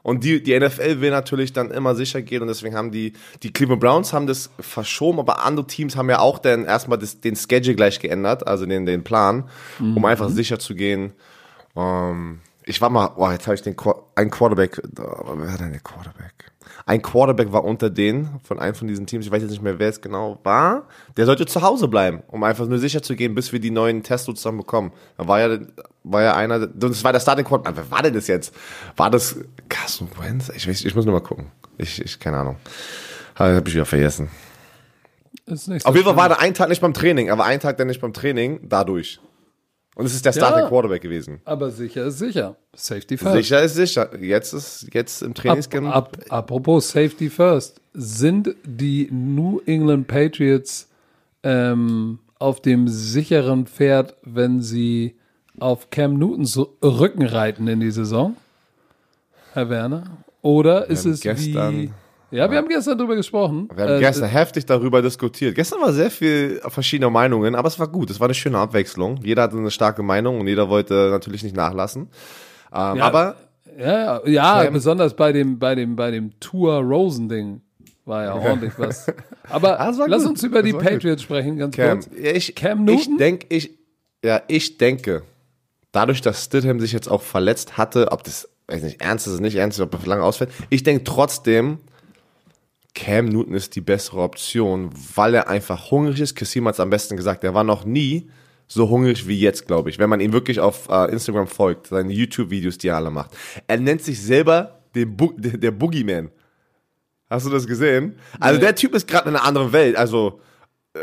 Und die, die NFL will natürlich dann immer sicher gehen und deswegen haben die, die Cleveland Browns haben das verschoben, aber andere Teams haben ja auch dann erstmal das, den Schedule gleich geändert, also den, den Plan, mhm. um einfach sicher zu gehen. Ähm, ich war mal, oh, jetzt habe ich den, ein Quarterback, oh, wer war denn der Quarterback? Ein Quarterback war unter denen von einem von diesen Teams, ich weiß jetzt nicht mehr, wer es genau war. Der sollte zu Hause bleiben, um einfach nur sicher zu gehen, bis wir die neuen Tests sozusagen bekommen. Da war ja, war ja einer, das war der Starting Quarterback. Wer war denn das jetzt? War das Carson Wentz? Ich, weiß, ich muss nur mal gucken. Ich, ich keine Ahnung. Habe ich wieder vergessen. Ist nicht so Auf jeden Fall war der ein Tag nicht beim Training, aber ein Tag dann nicht beim Training, dadurch. Und es ist der Starting ja, Quarterback gewesen. Aber sicher ist sicher. Safety first. Sicher ist sicher. Jetzt ist jetzt im Trainingscamp. Ab, ab, apropos Safety first. Sind die New England Patriots ähm, auf dem sicheren Pferd, wenn sie auf Cam Newtons Rücken reiten in die Saison? Herr Werner? Oder ist es gestern wie ja, wir haben gestern darüber gesprochen. Wir haben äh, gestern heftig darüber diskutiert. Gestern war sehr viel verschiedene Meinungen, aber es war gut. Es war eine schöne Abwechslung. Jeder hatte eine starke Meinung und jeder wollte natürlich nicht nachlassen. Ähm, ja, aber ja, ja, ähm, besonders bei dem bei dem bei dem Tour Rosen Ding war ja ordentlich was. Aber lass gut. uns über das die Patriots gut. sprechen, ganz Cam, kurz. Ich, Cam Newton? Ich denke, ich ja, ich denke, dadurch, dass Stidham sich jetzt auch verletzt hatte, ob das weiß nicht ernst ist, nicht ernst ist, ob er lange ausfällt, ich denke trotzdem, Cam Newton ist die bessere Option, weil er einfach hungrig ist. Kassim hat es am besten gesagt, er war noch nie so hungrig wie jetzt, glaube ich, wenn man ihm wirklich auf äh, Instagram folgt, seine YouTube-Videos, die er alle macht. Er nennt sich selber den Bo der, der Boogeyman. Hast du das gesehen? Also nee. der Typ ist gerade in einer anderen Welt. Also äh,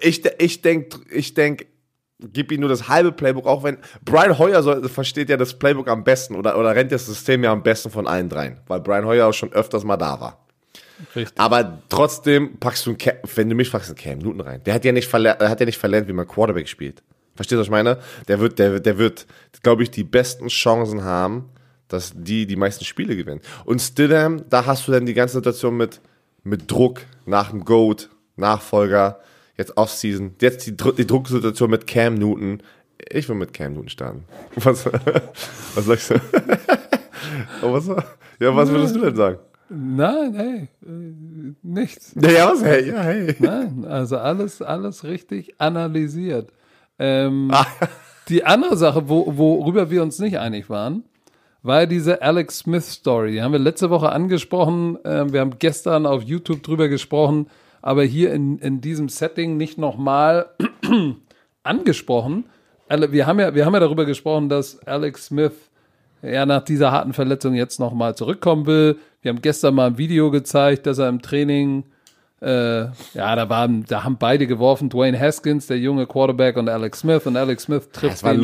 ich, ich denke, ich denk, gib ihm nur das halbe Playbook, auch wenn Brian Hoyer soll, versteht ja das Playbook am besten oder, oder rennt das System ja am besten von allen dreien, weil Brian Hoyer auch schon öfters mal da war. Richtig. Aber trotzdem packst du, einen Cam, wenn du mich fragst, einen Cam Newton rein. Der hat ja nicht verlernt, hat ja nicht verlernt, wie man Quarterback spielt. Verstehst du, was ich meine? Der wird, der, der wird, glaube ich, die besten Chancen haben, dass die die meisten Spiele gewinnen. Und Stidham, da hast du dann die ganze Situation mit, mit Druck nach dem Goat, Nachfolger, jetzt Offseason, jetzt die, die Drucksituation mit Cam Newton. Ich will mit Cam Newton starten. Was, was sagst du? was, ja, was würdest du denn sagen? Nein, hey, äh, nichts. Ja, was, hey, ja, hey. Nein, also alles, alles richtig analysiert. Ähm, ah. Die andere Sache, wo, worüber wir uns nicht einig waren, war diese Alex Smith Story. Die haben wir letzte Woche angesprochen. Ähm, wir haben gestern auf YouTube drüber gesprochen, aber hier in, in diesem Setting nicht nochmal angesprochen. Wir haben ja, wir haben ja darüber gesprochen, dass Alex Smith er nach dieser harten Verletzung jetzt nochmal zurückkommen will. Wir haben gestern mal ein Video gezeigt, dass er im Training, äh, ja, da waren, da haben beide geworfen, Dwayne Haskins, der junge Quarterback und Alex Smith und Alex Smith trifft den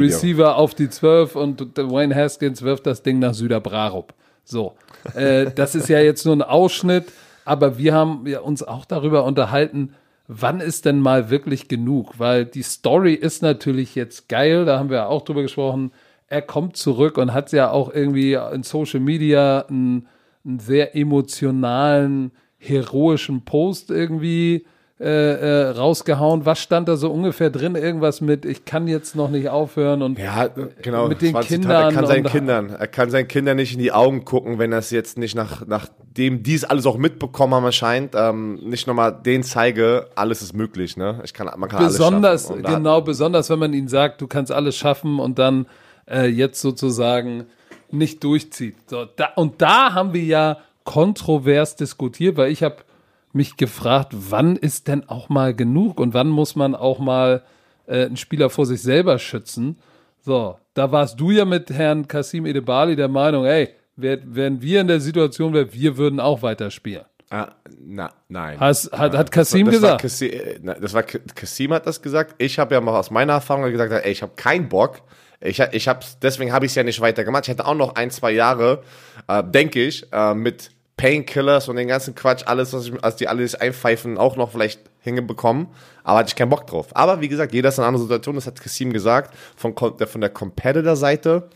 Receiver auf die 12 und Dwayne Haskins wirft das Ding nach Süderbrarup. So, äh, das ist ja jetzt nur ein Ausschnitt, aber wir haben ja uns auch darüber unterhalten, wann ist denn mal wirklich genug? Weil die Story ist natürlich jetzt geil, da haben wir auch drüber gesprochen er kommt zurück und hat ja auch irgendwie in Social Media einen, einen sehr emotionalen, heroischen Post irgendwie äh, äh, rausgehauen. Was stand da so ungefähr drin? Irgendwas mit, ich kann jetzt noch nicht aufhören und ja, genau, mit den Kindern. Er kann seinen Kindern, er kann seinen Kindern nicht in die Augen gucken, wenn er es jetzt nicht nach, nachdem dies alles auch mitbekommen haben erscheint, ähm, nicht nochmal den zeige, alles ist möglich, ne? Ich kann, man kann besonders, alles schaffen. Genau, besonders wenn man ihnen sagt, du kannst alles schaffen und dann äh, jetzt sozusagen nicht durchzieht. So, da, und da haben wir ja kontrovers diskutiert, weil ich habe mich gefragt, wann ist denn auch mal genug und wann muss man auch mal äh, einen Spieler vor sich selber schützen. So, da warst du ja mit Herrn Kasim Edebali der Meinung, ey, wären wir in der Situation, wären, wir würden auch weiterspielen. Ah, na, nein. Has, hat, hat Kasim das war, das gesagt? War, das war Kasim hat das gesagt. Ich habe ja mal aus meiner Erfahrung gesagt, ey, ich habe keinen Bock, ich, ich hab's, deswegen habe ich es ja nicht weiter gemacht. Ich hätte auch noch ein, zwei Jahre, äh, denke ich, äh, mit Painkillers und den ganzen Quatsch, alles, was, ich, was die alles einpfeifen, auch noch vielleicht hingebekommen. Aber hatte ich keinen Bock drauf. Aber wie gesagt, jeder ist in einer anderen Situation, das hat Kassim gesagt, von, von der Competitor-Seite.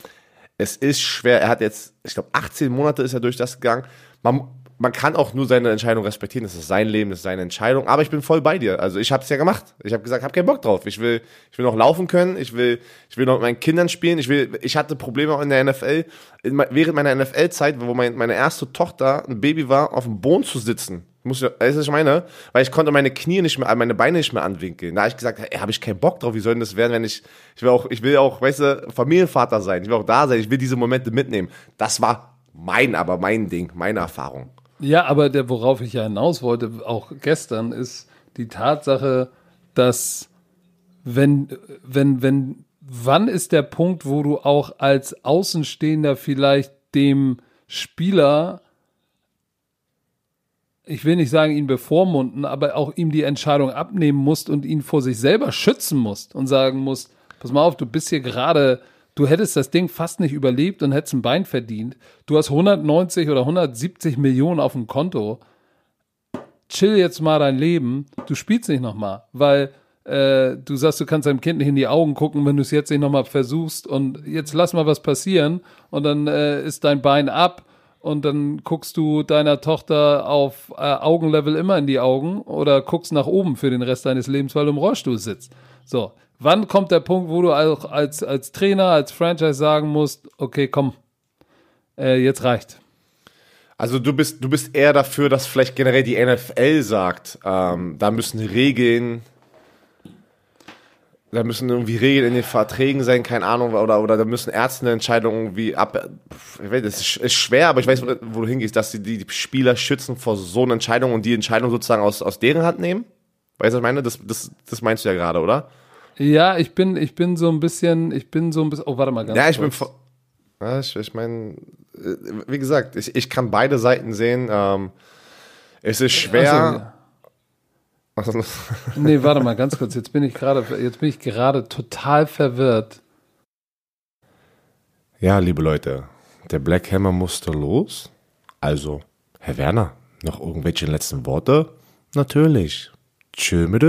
Es ist schwer. Er hat jetzt, ich glaube, 18 Monate ist er durch das gegangen. Man, man kann auch nur seine Entscheidung respektieren. Das ist sein Leben, das ist seine Entscheidung. Aber ich bin voll bei dir. Also ich habe es ja gemacht. Ich habe gesagt, ich habe keinen Bock drauf. Ich will, ich will noch laufen können. Ich will, ich will noch mit meinen Kindern spielen. Ich will, ich hatte Probleme auch in der NFL. Während meiner NFL-Zeit, wo mein, meine erste Tochter ein Baby war, auf dem Boden zu sitzen. Muss ja, weißt du, ich meine? Weil ich konnte meine Knie nicht mehr, meine Beine nicht mehr anwinkeln. Da habe ich gesagt, hey, habe ich keinen Bock drauf. Wie soll denn das werden, wenn ich, ich will auch, ich will auch, weißt du, Familienvater sein. Ich will auch da sein. Ich will diese Momente mitnehmen. Das war mein, aber mein Ding, meine Erfahrung. Ja, aber der, worauf ich ja hinaus wollte, auch gestern, ist die Tatsache, dass wenn, wenn, wenn, wann ist der Punkt, wo du auch als Außenstehender vielleicht dem Spieler, ich will nicht sagen, ihn bevormunden, aber auch ihm die Entscheidung abnehmen musst und ihn vor sich selber schützen musst und sagen musst, pass mal auf, du bist hier gerade Du hättest das Ding fast nicht überlebt und hättest ein Bein verdient. Du hast 190 oder 170 Millionen auf dem Konto. Chill jetzt mal dein Leben. Du spielst nicht nochmal, weil äh, du sagst, du kannst deinem Kind nicht in die Augen gucken, wenn du es jetzt nicht nochmal versuchst und jetzt lass mal was passieren und dann äh, ist dein Bein ab und dann guckst du deiner Tochter auf äh, Augenlevel immer in die Augen oder guckst nach oben für den Rest deines Lebens, weil du im Rollstuhl sitzt. So, Wann kommt der Punkt, wo du auch als, als Trainer, als Franchise sagen musst, okay, komm, äh, jetzt reicht? Also du bist, du bist eher dafür, dass vielleicht generell die NFL sagt, ähm, da müssen Regeln, da müssen irgendwie Regeln in den Verträgen sein, keine Ahnung, oder, oder da müssen Ärzte eine Entscheidung irgendwie ab. Ich weiß, das ist schwer, aber ich weiß, wo, du hingehst, dass sie die Spieler schützen vor so einer Entscheidung und die Entscheidung sozusagen aus, aus deren Hand nehmen. Weißt du, was ich meine? Das, das, das meinst du ja gerade, oder? Ja, ich bin, ich bin so ein bisschen, ich bin so ein bisschen. Oh, warte mal ganz Ja, ich kurz. bin. Ja, ich, ich meine, äh, wie gesagt, ich, ich kann beide Seiten sehen. Ähm, es ist schwer. Also, ja. nee, warte mal ganz kurz. Jetzt bin ich gerade, jetzt bin ich gerade total verwirrt. Ja, liebe Leute, der Black Hammer musste los. Also, Herr Werner, noch irgendwelche letzten Worte? Natürlich. Tschö mit